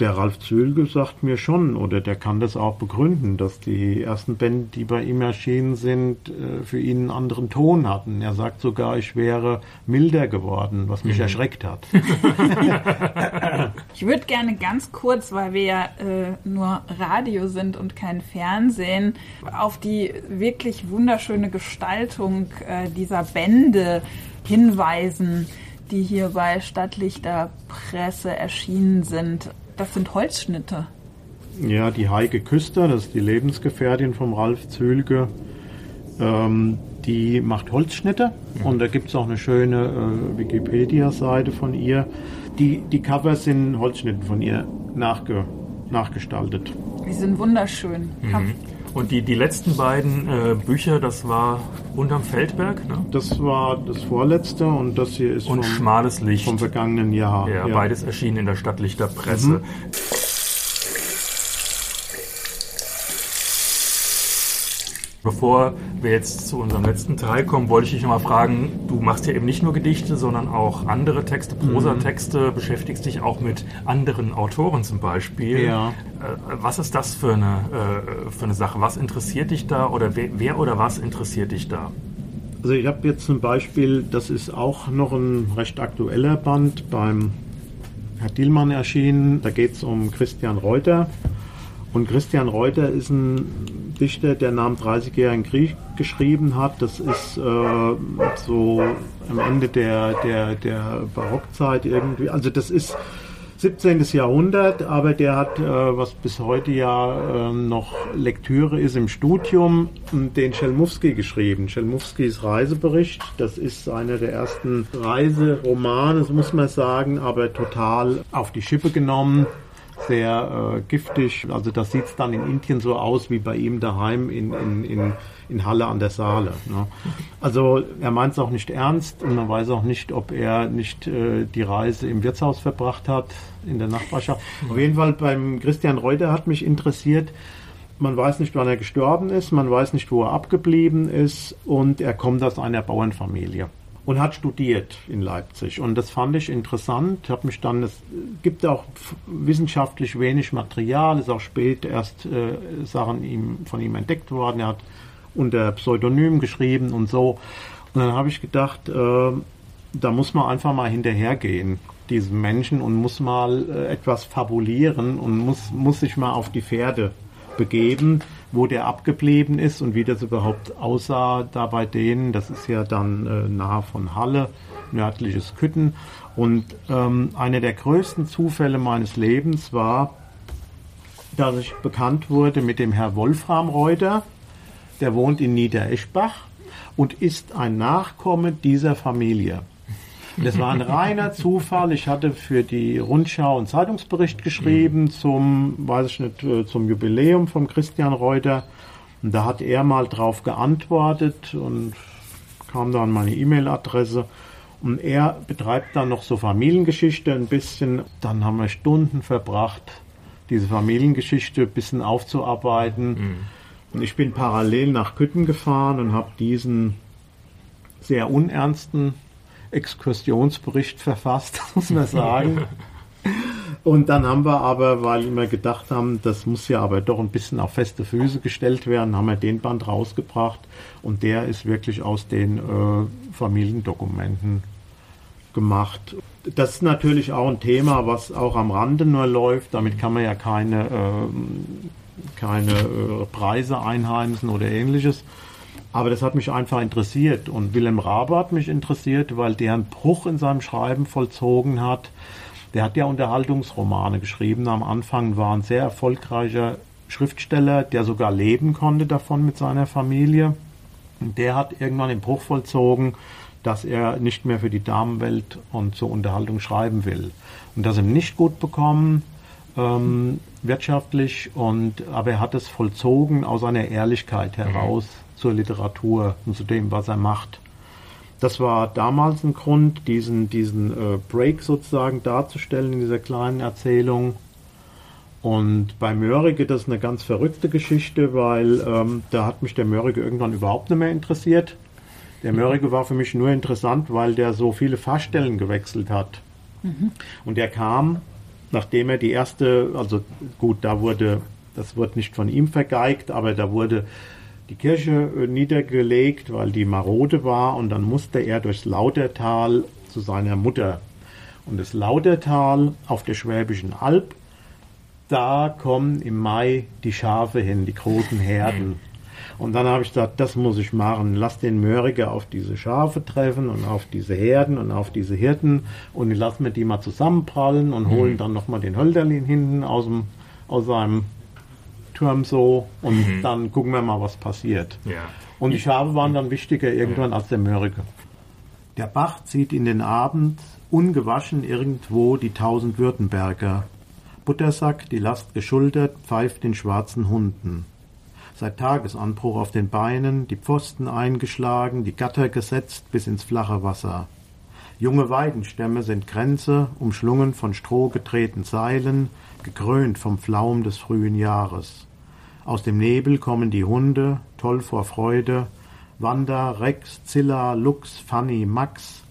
Speaker 3: der Ralf Zülge sagt mir schon, oder der kann das auch begründen, dass die ersten Bände, die bei ihm erschienen sind, äh, für ihn einen anderen Ton hatten. Er sagt sogar, ich wäre milder geworden, was mich mhm. erschreckt hat.
Speaker 2: ich würde gerne ganz kurz, weil wir ja äh, nur Radio sind und kein Fernsehen, auf die wirklich wunderschöne Gestaltung äh, dieser Bände hinweisen die hier bei Stadtlichter Presse erschienen sind. Das sind Holzschnitte.
Speaker 3: Ja, die Heike Küster, das ist die Lebensgefährtin vom Ralf Zülge, ähm, die macht Holzschnitte mhm. und da gibt es auch eine schöne äh, Wikipedia-Seite von ihr. Die, die Covers sind Holzschnitten von ihr nachge, nachgestaltet.
Speaker 2: Die sind wunderschön. Mhm.
Speaker 1: Und die, die letzten beiden äh, Bücher, das war Unterm Feldberg, ne?
Speaker 3: Das war das vorletzte und das hier ist
Speaker 1: und vom, Schmales Licht.
Speaker 3: vom vergangenen Jahr.
Speaker 1: Ja, ja. beides erschienen in der Stadtlichter Presse. Mhm. Bevor wir jetzt zu unserem letzten Teil kommen, wollte ich dich nochmal fragen, du machst ja eben nicht nur Gedichte, sondern auch andere Texte, Prosatexte, mhm. beschäftigst dich auch mit anderen Autoren zum Beispiel. Ja. Äh, was ist das für eine, äh, für eine Sache? Was interessiert dich da oder wer, wer oder was interessiert dich da?
Speaker 3: Also ich habe jetzt zum Beispiel, das ist auch noch ein recht aktueller Band beim Herr Dielmann erschienen. Da geht es um Christian Reuter. Und Christian Reuter ist ein Dichter, der nach dem 30-jährigen Krieg geschrieben hat. Das ist äh, so am Ende der, der, der Barockzeit irgendwie. Also das ist 17. Jahrhundert, aber der hat, äh, was bis heute ja äh, noch Lektüre ist im Studium, den Schelmowski geschrieben. Schelmowskis Reisebericht, das ist einer der ersten Reiseromane, muss man sagen, aber total auf die Schippe genommen sehr äh, giftig. Also das sieht dann in Indien so aus wie bei ihm daheim in, in, in, in Halle an der Saale. Ne? Also er meint es auch nicht ernst und man weiß auch nicht, ob er nicht äh, die Reise im Wirtshaus verbracht hat, in der Nachbarschaft. Auf jeden Fall beim Christian Reuter hat mich interessiert, man weiß nicht, wann er gestorben ist, man weiß nicht, wo er abgeblieben ist und er kommt aus einer Bauernfamilie und hat studiert in Leipzig. Und das fand ich interessant. Habe mich dann, es gibt auch wissenschaftlich wenig Material, ist auch spät erst äh, Sachen ihm, von ihm entdeckt worden. Er hat unter Pseudonym geschrieben und so. Und dann habe ich gedacht, äh, da muss man einfach mal hinterhergehen, diesem Menschen, und muss mal äh, etwas fabulieren und muss, muss sich mal auf die Pferde begeben, wo der abgeblieben ist und wie das überhaupt aussah da bei denen. Das ist ja dann äh, nahe von Halle, nördliches Kütten. Und ähm, einer der größten Zufälle meines Lebens war, dass ich bekannt wurde mit dem Herr Wolfram Reuter. Der wohnt in Niedereschbach und ist ein Nachkomme dieser Familie. Das war ein reiner Zufall. Ich hatte für die Rundschau einen Zeitungsbericht geschrieben mhm. zum, weiß ich nicht, äh, zum Jubiläum von Christian Reuter. Und da hat er mal drauf geantwortet und kam dann meine E-Mail-Adresse. Und er betreibt dann noch so Familiengeschichte ein bisschen. Dann haben wir Stunden verbracht, diese Familiengeschichte ein bisschen aufzuarbeiten. Mhm. Und ich bin parallel nach Kütten gefahren und habe diesen sehr unernsten Exkursionsbericht verfasst, muss man sagen. Und dann haben wir aber, weil wir gedacht haben, das muss ja aber doch ein bisschen auf feste Füße gestellt werden, haben wir den Band rausgebracht und der ist wirklich aus den äh, Familiendokumenten gemacht. Das ist natürlich auch ein Thema, was auch am Rande nur läuft. Damit kann man ja keine, äh, keine äh, Preise einheimsen oder ähnliches. Aber das hat mich einfach interessiert. Und Wilhelm Rabe hat mich interessiert, weil der einen Bruch in seinem Schreiben vollzogen hat. Der hat ja Unterhaltungsromane geschrieben. Am Anfang war ein sehr erfolgreicher Schriftsteller, der sogar leben konnte davon mit seiner Familie. Und der hat irgendwann den Bruch vollzogen, dass er nicht mehr für die Damenwelt und zur Unterhaltung schreiben will. Und das ihm nicht gut bekommen, ähm, wirtschaftlich, und, aber er hat es vollzogen aus einer Ehrlichkeit heraus mhm. Zur Literatur und zu dem, was er macht. Das war damals ein Grund, diesen, diesen äh, Break sozusagen darzustellen in dieser kleinen Erzählung. Und bei Mörike, das ist eine ganz verrückte Geschichte, weil ähm, da hat mich der Mörike irgendwann überhaupt nicht mehr interessiert. Der Mörike war für mich nur interessant, weil der so viele Fahrstellen gewechselt hat. Mhm. Und er kam, nachdem er die erste, also gut, da wurde, das wurde nicht von ihm vergeigt, aber da wurde die Kirche äh, niedergelegt, weil die marode war und dann musste er durchs Lautertal zu seiner Mutter. Und das Lautertal auf der Schwäbischen Alb, da kommen im Mai die Schafe hin, die großen Herden. Und dann habe ich gesagt, das muss ich machen. Lass den Mörriger auf diese Schafe treffen und auf diese Herden und auf diese Hirten und lass mir die mal zusammenprallen und holen mhm. dann nochmal den Hölderlin hinten aus, dem, aus seinem Turm so und mhm. dann gucken wir mal, was passiert. Ja. Und die Schafe waren dann wichtiger irgendwann ja. als der Mörike. Der Bach zieht in den Abend, ungewaschen irgendwo die tausend Württemberger. Buttersack, die Last geschultert, pfeift den schwarzen Hunden. Seit Tagesanbruch auf den Beinen, die Pfosten eingeschlagen, die Gatter gesetzt bis ins flache Wasser. Junge Weidenstämme sind Grenze, umschlungen von Stroh gedrehten Seilen, gekrönt vom Flaum des frühen Jahres. Aus dem Nebel kommen die Hunde, toll vor Freude, Wanda, Rex, Zilla, Lux, Fanny, Max,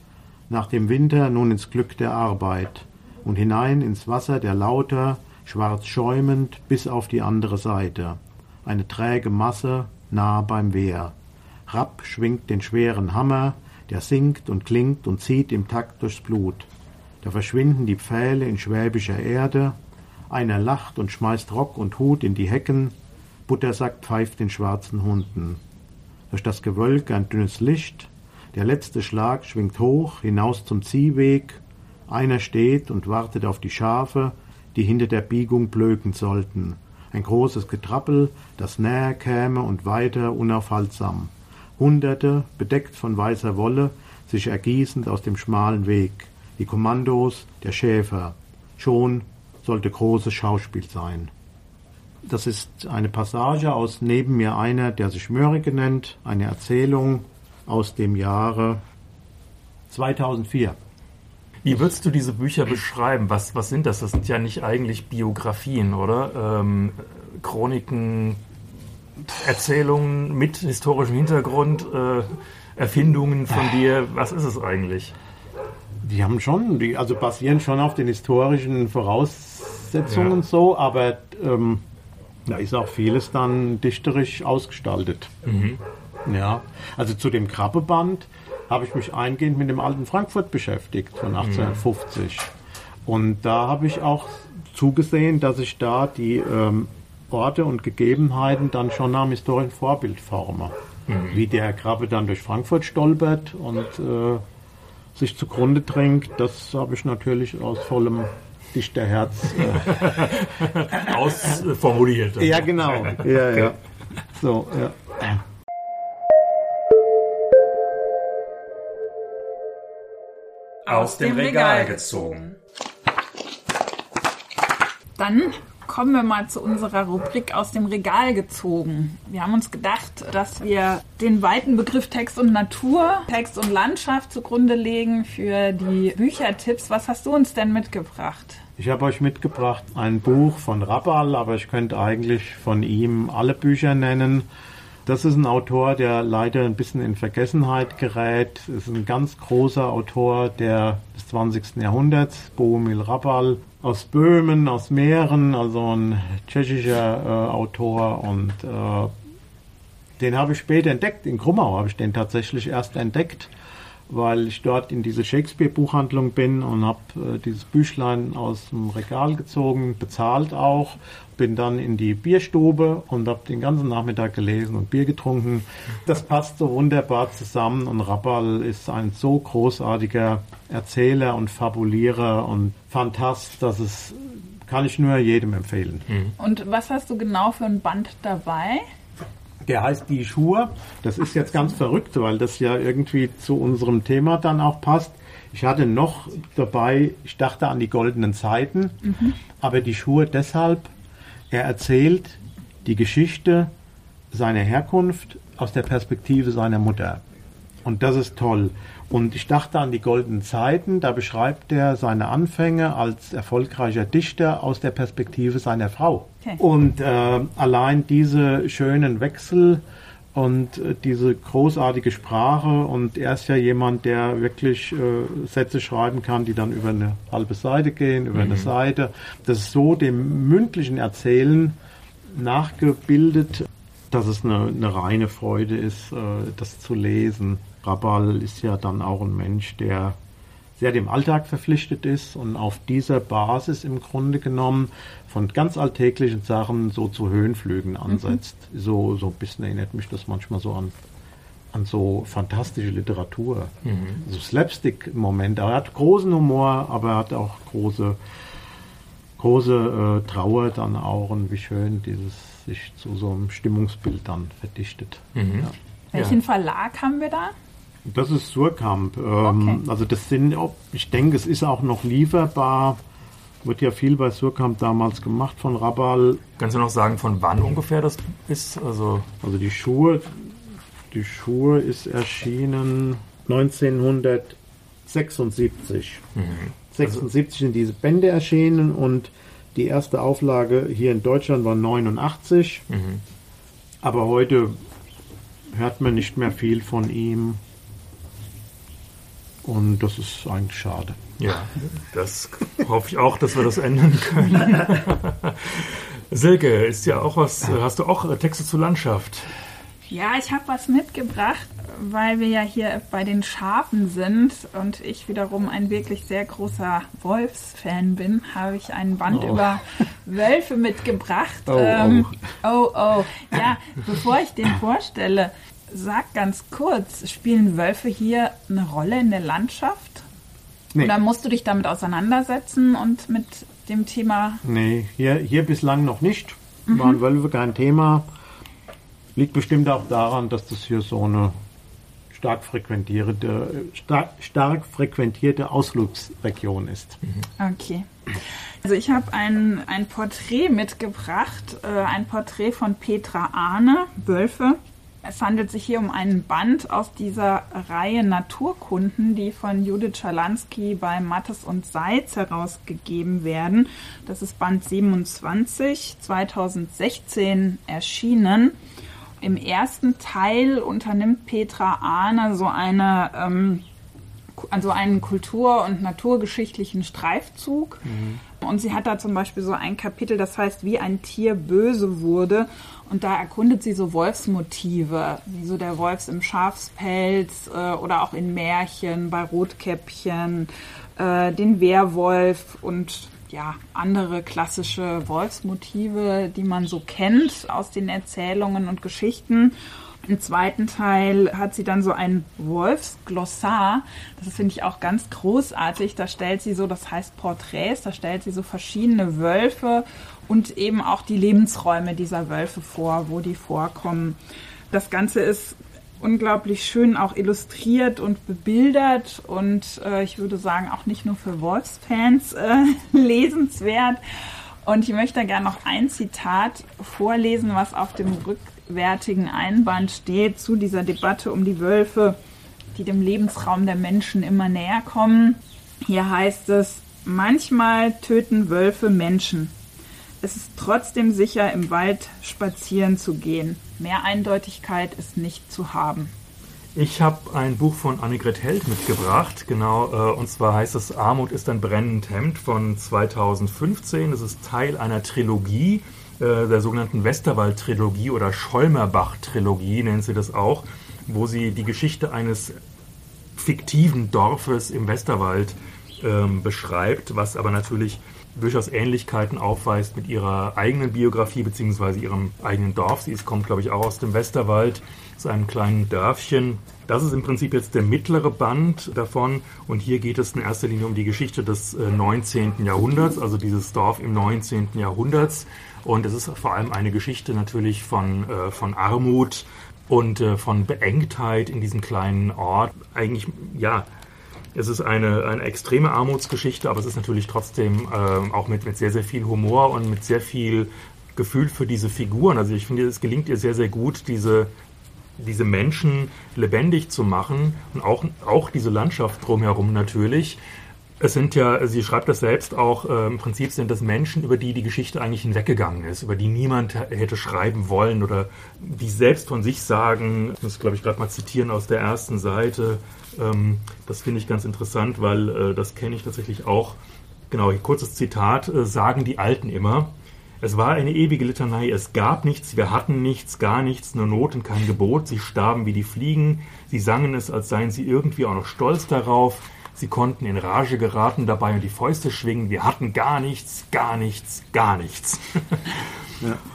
Speaker 3: nach dem Winter nun ins Glück der Arbeit und hinein ins Wasser der Lauter, schwarz schäumend bis auf die andere Seite. Eine träge Masse, nah beim Wehr. Rapp schwingt den schweren Hammer, der singt und klingt und zieht im Takt durchs Blut. Da verschwinden die Pfähle in schwäbischer Erde, einer lacht und schmeißt Rock und Hut in die Hecken, Buttersack pfeift den schwarzen Hunden. Durch das Gewölk ein dünnes Licht, der letzte Schlag schwingt hoch hinaus zum Ziehweg, einer steht und wartet auf die Schafe, die hinter der Biegung blöken sollten. Ein großes Getrappel, das näher käme und weiter unaufhaltsam. Hunderte, bedeckt von weißer Wolle, sich ergießend aus dem schmalen Weg. Die Kommandos der Schäfer. Schon sollte großes Schauspiel sein. Das ist eine Passage aus Neben mir einer, der sich Mörike nennt, eine Erzählung aus dem Jahre 2004.
Speaker 1: Wie würdest du diese Bücher beschreiben? Was, was sind das? Das sind ja nicht eigentlich Biografien, oder? Ähm, Chroniken, Erzählungen mit historischem Hintergrund, äh, Erfindungen von dir. Was ist es eigentlich?
Speaker 3: Die haben schon, die also basieren schon auf den historischen Voraussetzungen ja. so, aber ähm, da ist auch vieles dann dichterisch ausgestaltet. Mhm. Ja, also zu dem Krabbeband habe ich mich eingehend mit dem alten Frankfurt beschäftigt von 1850. Mhm. Und da habe ich auch zugesehen, dass ich da die ähm, Orte und Gegebenheiten dann schon nach historischen Vorbild forme. Mhm. Wie der Krabbe dann durch Frankfurt stolpert und äh, sich zugrunde drängt, das habe ich natürlich aus vollem Dichterherz
Speaker 1: äh, ausformuliert.
Speaker 3: Ja, genau. Ja, ja. So, ja.
Speaker 2: Aus dem Regal gezogen. Dann kommen wir mal zu unserer Rubrik aus dem Regal gezogen. Wir haben uns gedacht, dass wir den weiten Begriff Text und Natur, Text und Landschaft zugrunde legen für die Büchertipps. Was hast du uns denn mitgebracht?
Speaker 3: Ich habe euch mitgebracht ein Buch von Rabal, aber ich könnte eigentlich von ihm alle Bücher nennen. Das ist ein Autor, der leider ein bisschen in Vergessenheit gerät. Ist ein ganz großer Autor der, des 20. Jahrhunderts, Bohumil Rabal aus Böhmen, aus Mähren, also ein tschechischer äh, Autor und äh, den habe ich später entdeckt. In Krummau habe ich den tatsächlich erst entdeckt weil ich dort in diese Shakespeare-Buchhandlung bin und habe äh, dieses Büchlein aus dem Regal gezogen, bezahlt auch, bin dann in die Bierstube und habe den ganzen Nachmittag gelesen und Bier getrunken. Das passt so wunderbar zusammen und Rappal ist ein so großartiger Erzähler und Fabulierer und Fantast, dass es kann ich nur jedem empfehlen.
Speaker 2: Und was hast du genau für ein Band dabei?
Speaker 3: Der heißt Die Schuhe. Das ist jetzt ganz verrückt, weil das ja irgendwie zu unserem Thema dann auch passt. Ich hatte noch dabei, ich dachte an die goldenen Zeiten, aber die Schuhe deshalb, er erzählt die Geschichte seiner Herkunft aus der Perspektive seiner Mutter. Und das ist toll. Und ich dachte an die goldenen Zeiten, da beschreibt er seine Anfänge als erfolgreicher Dichter aus der Perspektive seiner Frau.
Speaker 2: Okay.
Speaker 3: Und äh, allein diese schönen Wechsel und äh, diese großartige Sprache und er ist ja jemand, der wirklich äh, Sätze schreiben kann, die dann über eine halbe Seite gehen, über eine Seite. Das ist so dem mündlichen Erzählen nachgebildet, dass es eine, eine reine Freude ist, äh, das zu lesen. Rabal ist ja dann auch ein Mensch, der sehr dem Alltag verpflichtet ist und auf dieser Basis im Grunde genommen von ganz alltäglichen Sachen so zu Höhenflügen ansetzt. So, so ein bisschen erinnert mich das manchmal so an, an so fantastische Literatur. So Slapstick-Momente. Er hat großen Humor, aber er hat auch große, große äh, Trauer dann auch und wie schön dieses sich zu so einem Stimmungsbild dann verdichtet. Ja.
Speaker 2: Welchen Verlag haben wir da?
Speaker 3: Das ist Surkamp. Ähm,
Speaker 2: Okay.
Speaker 3: Also das sind, ich denke, es ist auch noch lieferbar. Wird ja viel bei Surkamp damals gemacht von Rabal.
Speaker 1: Kannst du noch sagen, von wann ungefähr das ist? Also
Speaker 3: Also die Schuhe, die Schuhe ist erschienen 1976. 76 sind diese Bände erschienen und die erste Auflage hier in Deutschland war 89. Aber heute hört man nicht mehr viel von ihm. Und das ist eigentlich schade.
Speaker 1: Ja, das hoffe ich auch, dass wir das ändern können. Silke, ist ja auch was, hast du auch äh, Texte zur Landschaft?
Speaker 2: Ja, ich habe was mitgebracht, weil wir ja hier bei den Schafen sind und ich wiederum ein wirklich sehr großer Wolfsfan bin, habe ich ein Band
Speaker 3: Oh.
Speaker 2: über Wölfe mitgebracht.
Speaker 3: Oh,
Speaker 2: Ähm, oh, oh. Ja, bevor ich den vorstelle, sag ganz kurz, spielen Wölfe hier eine Rolle in der Landschaft?
Speaker 3: Nee.
Speaker 2: Oder musst du dich damit auseinandersetzen und mit dem Thema
Speaker 3: Nee, hier, hier bislang noch nicht. Waren Wölfe kein Thema. Liegt bestimmt auch daran, dass das hier so eine stark frequentierte, stark, stark frequentierte Ausflugsregion ist.
Speaker 2: Okay. Also ich habe ein, ein Porträt mitgebracht, äh, ein Porträt von Petra Ahne, Wölfe. Es handelt sich hier um einen Band aus dieser Reihe Naturkunden, die von Judith Schalansky bei Mattes und Seitz herausgegeben werden. Das ist Band 27, 2016 erschienen. Im ersten Teil unternimmt Petra Ahne so eine ähm, also einen kultur- und naturgeschichtlichen Streifzug. Und sie hat da zum Beispiel so ein Kapitel, das heißt, wie ein Tier böse wurde. Und da erkundet sie so Wolfsmotive, wie so der Wolfs im Schafspelz äh, oder auch in Märchen, bei Rotkäppchen, äh, den Werwolf und ja, andere klassische Wolfsmotive, die man so kennt aus den Erzählungen und Geschichten. Im zweiten Teil hat sie dann so ein Wolfsglossar. Das finde ich auch ganz großartig. Da stellt sie so, das heißt Porträts, da stellt sie so verschiedene Wölfe und eben auch die Lebensräume dieser Wölfe vor, wo die vorkommen. Das Ganze ist unglaublich schön auch illustriert und bebildert und äh, ich würde sagen auch nicht nur für Wolfsfans äh, lesenswert. Und ich möchte gerne noch ein Zitat vorlesen, was auf dem rückwärtigen Einband steht zu dieser Debatte um die Wölfe, die dem Lebensraum der Menschen immer näher kommen. Hier heißt es, manchmal töten Wölfe Menschen. Es ist trotzdem sicher, im Wald spazieren zu gehen. Mehr Eindeutigkeit ist nicht zu haben.
Speaker 1: Ich habe ein Buch von Annegret Held mitgebracht, genau, äh, und zwar heißt es Armut ist ein brennend Hemd von 2015. Das ist Teil einer Trilogie, der sogenannten Westerwald-Trilogie oder Scholmerbach-Trilogie nennt sie das auch, wo sie die Geschichte eines fiktiven Dorfes im Westerwald ähm, beschreibt, was aber natürlich durchaus Ähnlichkeiten aufweist mit ihrer eigenen Biografie beziehungsweise ihrem eigenen Dorf. Sie ist, kommt, glaube ich, auch aus dem Westerwald, einem kleinen Dörfchen. Das ist im Prinzip jetzt der mittlere Band davon und hier geht es in erster Linie um die Geschichte des 19. Äh, Jahrhunderts, also dieses Dorf im 19. Jahrhunderts. Und es ist vor allem eine Geschichte natürlich von, äh, von Armut und äh, von Beengtheit in diesem kleinen Ort. Eigentlich, ja, es ist eine, eine extreme Armutsgeschichte, aber es ist natürlich trotzdem äh, auch mit, mit sehr, sehr viel Humor und mit sehr viel Gefühl für diese Figuren. Also ich finde, es gelingt ihr sehr, sehr gut, diese, diese Menschen lebendig zu machen und auch, auch diese Landschaft drumherum natürlich. Es sind ja, sie schreibt das selbst auch, äh, im Prinzip sind das Menschen, über die die Geschichte eigentlich hinweggegangen ist, über die niemand hätte schreiben wollen oder die selbst von sich sagen, ich muss glaube ich gerade mal zitieren aus der ersten Seite, ähm, das finde ich ganz interessant, weil äh, das kenne ich tatsächlich auch. Genau, kurzes Zitat, äh, sagen die Alten immer. Es war eine ewige Litanei, es gab nichts, wir hatten nichts, gar nichts, nur Noten, kein Gebot, sie starben wie die Fliegen, sie sangen es, als seien sie irgendwie auch noch stolz darauf, sie konnten in Rage geraten dabei und die Fäuste schwingen, wir hatten gar nichts, gar nichts, gar nichts.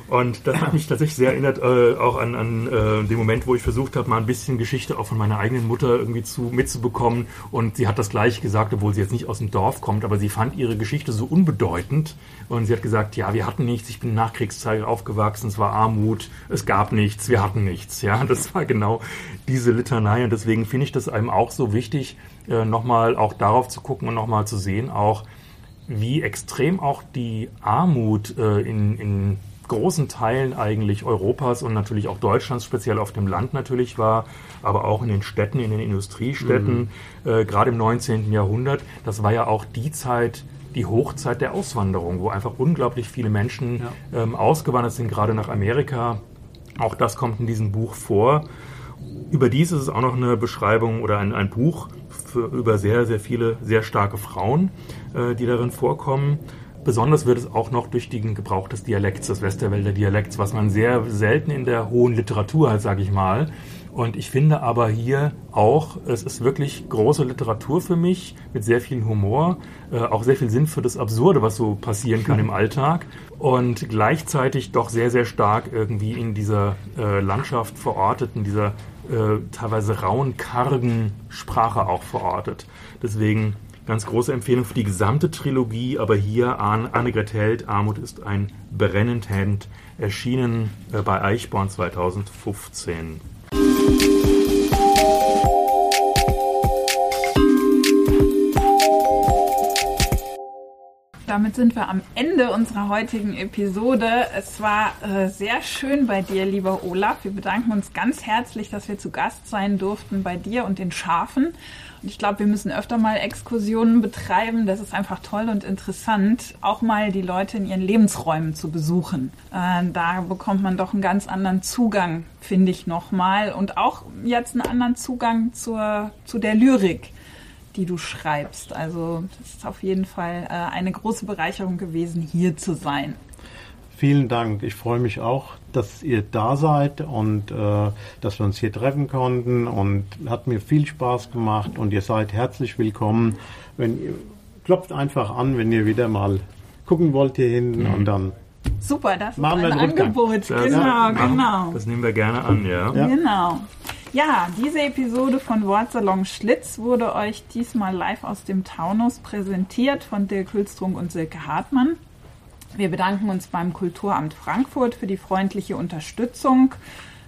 Speaker 1: Und das hat mich tatsächlich sehr erinnert, äh, auch an, an äh, den Moment, wo ich versucht habe, mal ein bisschen Geschichte auch von meiner eigenen Mutter irgendwie zu, mitzubekommen. Und sie hat das gleich gesagt, obwohl sie jetzt nicht aus dem Dorf kommt, aber sie fand ihre Geschichte so unbedeutend. Und sie hat gesagt, ja, wir hatten nichts, ich bin in Nachkriegszeit aufgewachsen, es war Armut, es gab nichts, wir hatten nichts. Ja, das war genau diese Litanei. Und deswegen finde ich das einem auch so wichtig, äh, nochmal auch darauf zu gucken und nochmal zu sehen, auch wie extrem auch die Armut äh, in, in großen Teilen eigentlich Europas und natürlich auch Deutschlands, speziell auf dem Land natürlich war, aber auch in den Städten, in den Industriestädten, mhm. äh, gerade im 19. Jahrhundert. Das war ja auch die Zeit, die Hochzeit der Auswanderung, wo einfach unglaublich viele Menschen ja. ähm, ausgewandert sind, gerade nach Amerika. Auch das kommt in diesem Buch vor. Überdies ist es auch noch eine Beschreibung oder ein, ein Buch für, über sehr, sehr viele, sehr starke Frauen, äh, die darin vorkommen. Besonders wird es auch noch durch den Gebrauch des Dialekts, des Westerwälder Dialekts, was man sehr selten in der hohen Literatur hat, sage ich mal. Und ich finde aber hier auch, es ist wirklich große Literatur für mich mit sehr viel Humor, äh, auch sehr viel Sinn für das Absurde, was so passieren kann im Alltag und gleichzeitig doch sehr, sehr stark irgendwie in dieser äh, Landschaft verortet, in dieser äh, teilweise rauen, kargen Sprache auch verortet. Deswegen Ganz große Empfehlung für die gesamte Trilogie, aber hier Annegret Held, Armut ist ein brennend Hemd, erschienen äh, bei Eichborn 2015.
Speaker 2: Damit sind wir am Ende unserer heutigen Episode. Es war äh, sehr schön bei dir, lieber Olaf. Wir bedanken uns ganz herzlich, dass wir zu Gast sein durften bei dir und den Schafen. Ich glaube, wir müssen öfter mal Exkursionen betreiben. Das ist einfach toll und interessant, auch mal die Leute in ihren Lebensräumen zu besuchen. Äh, da bekommt man doch einen ganz anderen Zugang, finde ich nochmal. Und auch jetzt einen anderen Zugang zur, zu der Lyrik die du schreibst. Also das ist auf jeden Fall äh, eine große Bereicherung gewesen, hier zu sein.
Speaker 3: Vielen Dank. Ich freue mich auch, dass ihr da seid und äh, dass wir uns hier treffen konnten und hat mir viel Spaß gemacht und ihr seid herzlich willkommen. Wenn ihr klopft einfach an, wenn ihr wieder mal gucken wollt hier hinten mhm. und dann
Speaker 2: Super, das machen ist ein Angebot. Das, genau, genau.
Speaker 1: Das nehmen wir gerne an, ja.
Speaker 2: ja. Genau. Ja, diese Episode von Wortsalon Schlitz wurde euch diesmal live aus dem Taunus präsentiert von Dirk Hülstrunk und Silke Hartmann. Wir bedanken uns beim Kulturamt Frankfurt für die freundliche Unterstützung.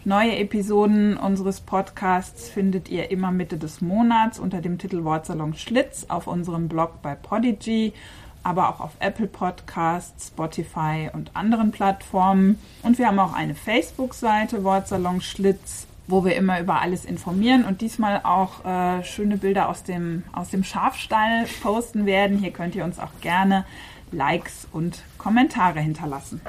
Speaker 2: Neue Episoden unseres Podcasts findet ihr immer Mitte des Monats unter dem Titel Wortsalon Schlitz auf unserem Blog bei Podigy, aber auch auf Apple Podcasts, Spotify und anderen Plattformen. Und wir haben auch eine Facebook-Seite Wortsalon Schlitz, wo wir immer über alles informieren und diesmal auch äh, schöne Bilder aus dem, aus dem Schafstall posten werden. Hier könnt ihr uns auch gerne Likes und Kommentare hinterlassen.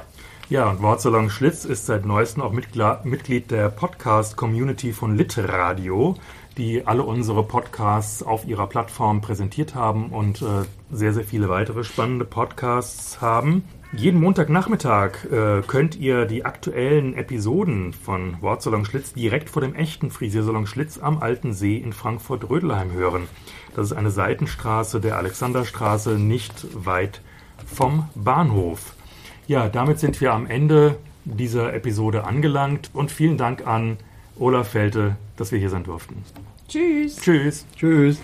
Speaker 1: Ja, und Wortsalon Schlitz ist seit neuestem auch Mitglied der Podcast-Community von Litradio, die alle unsere Podcasts auf ihrer Plattform präsentiert haben und äh, sehr, sehr viele weitere spannende Podcasts haben. Jeden Montagnachmittag äh, könnt ihr die aktuellen Episoden von Wortsalon Schlitz direkt vor dem echten Frisiersalon Schlitz am Alten See in Frankfurt-Rödelheim hören. Das ist eine Seitenstraße der Alexanderstraße, nicht weit vom Bahnhof. Ja, damit sind wir am Ende dieser Episode angelangt und vielen Dank an Olaf Felte, dass wir hier sein durften.
Speaker 2: Tschüss.
Speaker 1: Tschüss.
Speaker 3: Tschüss.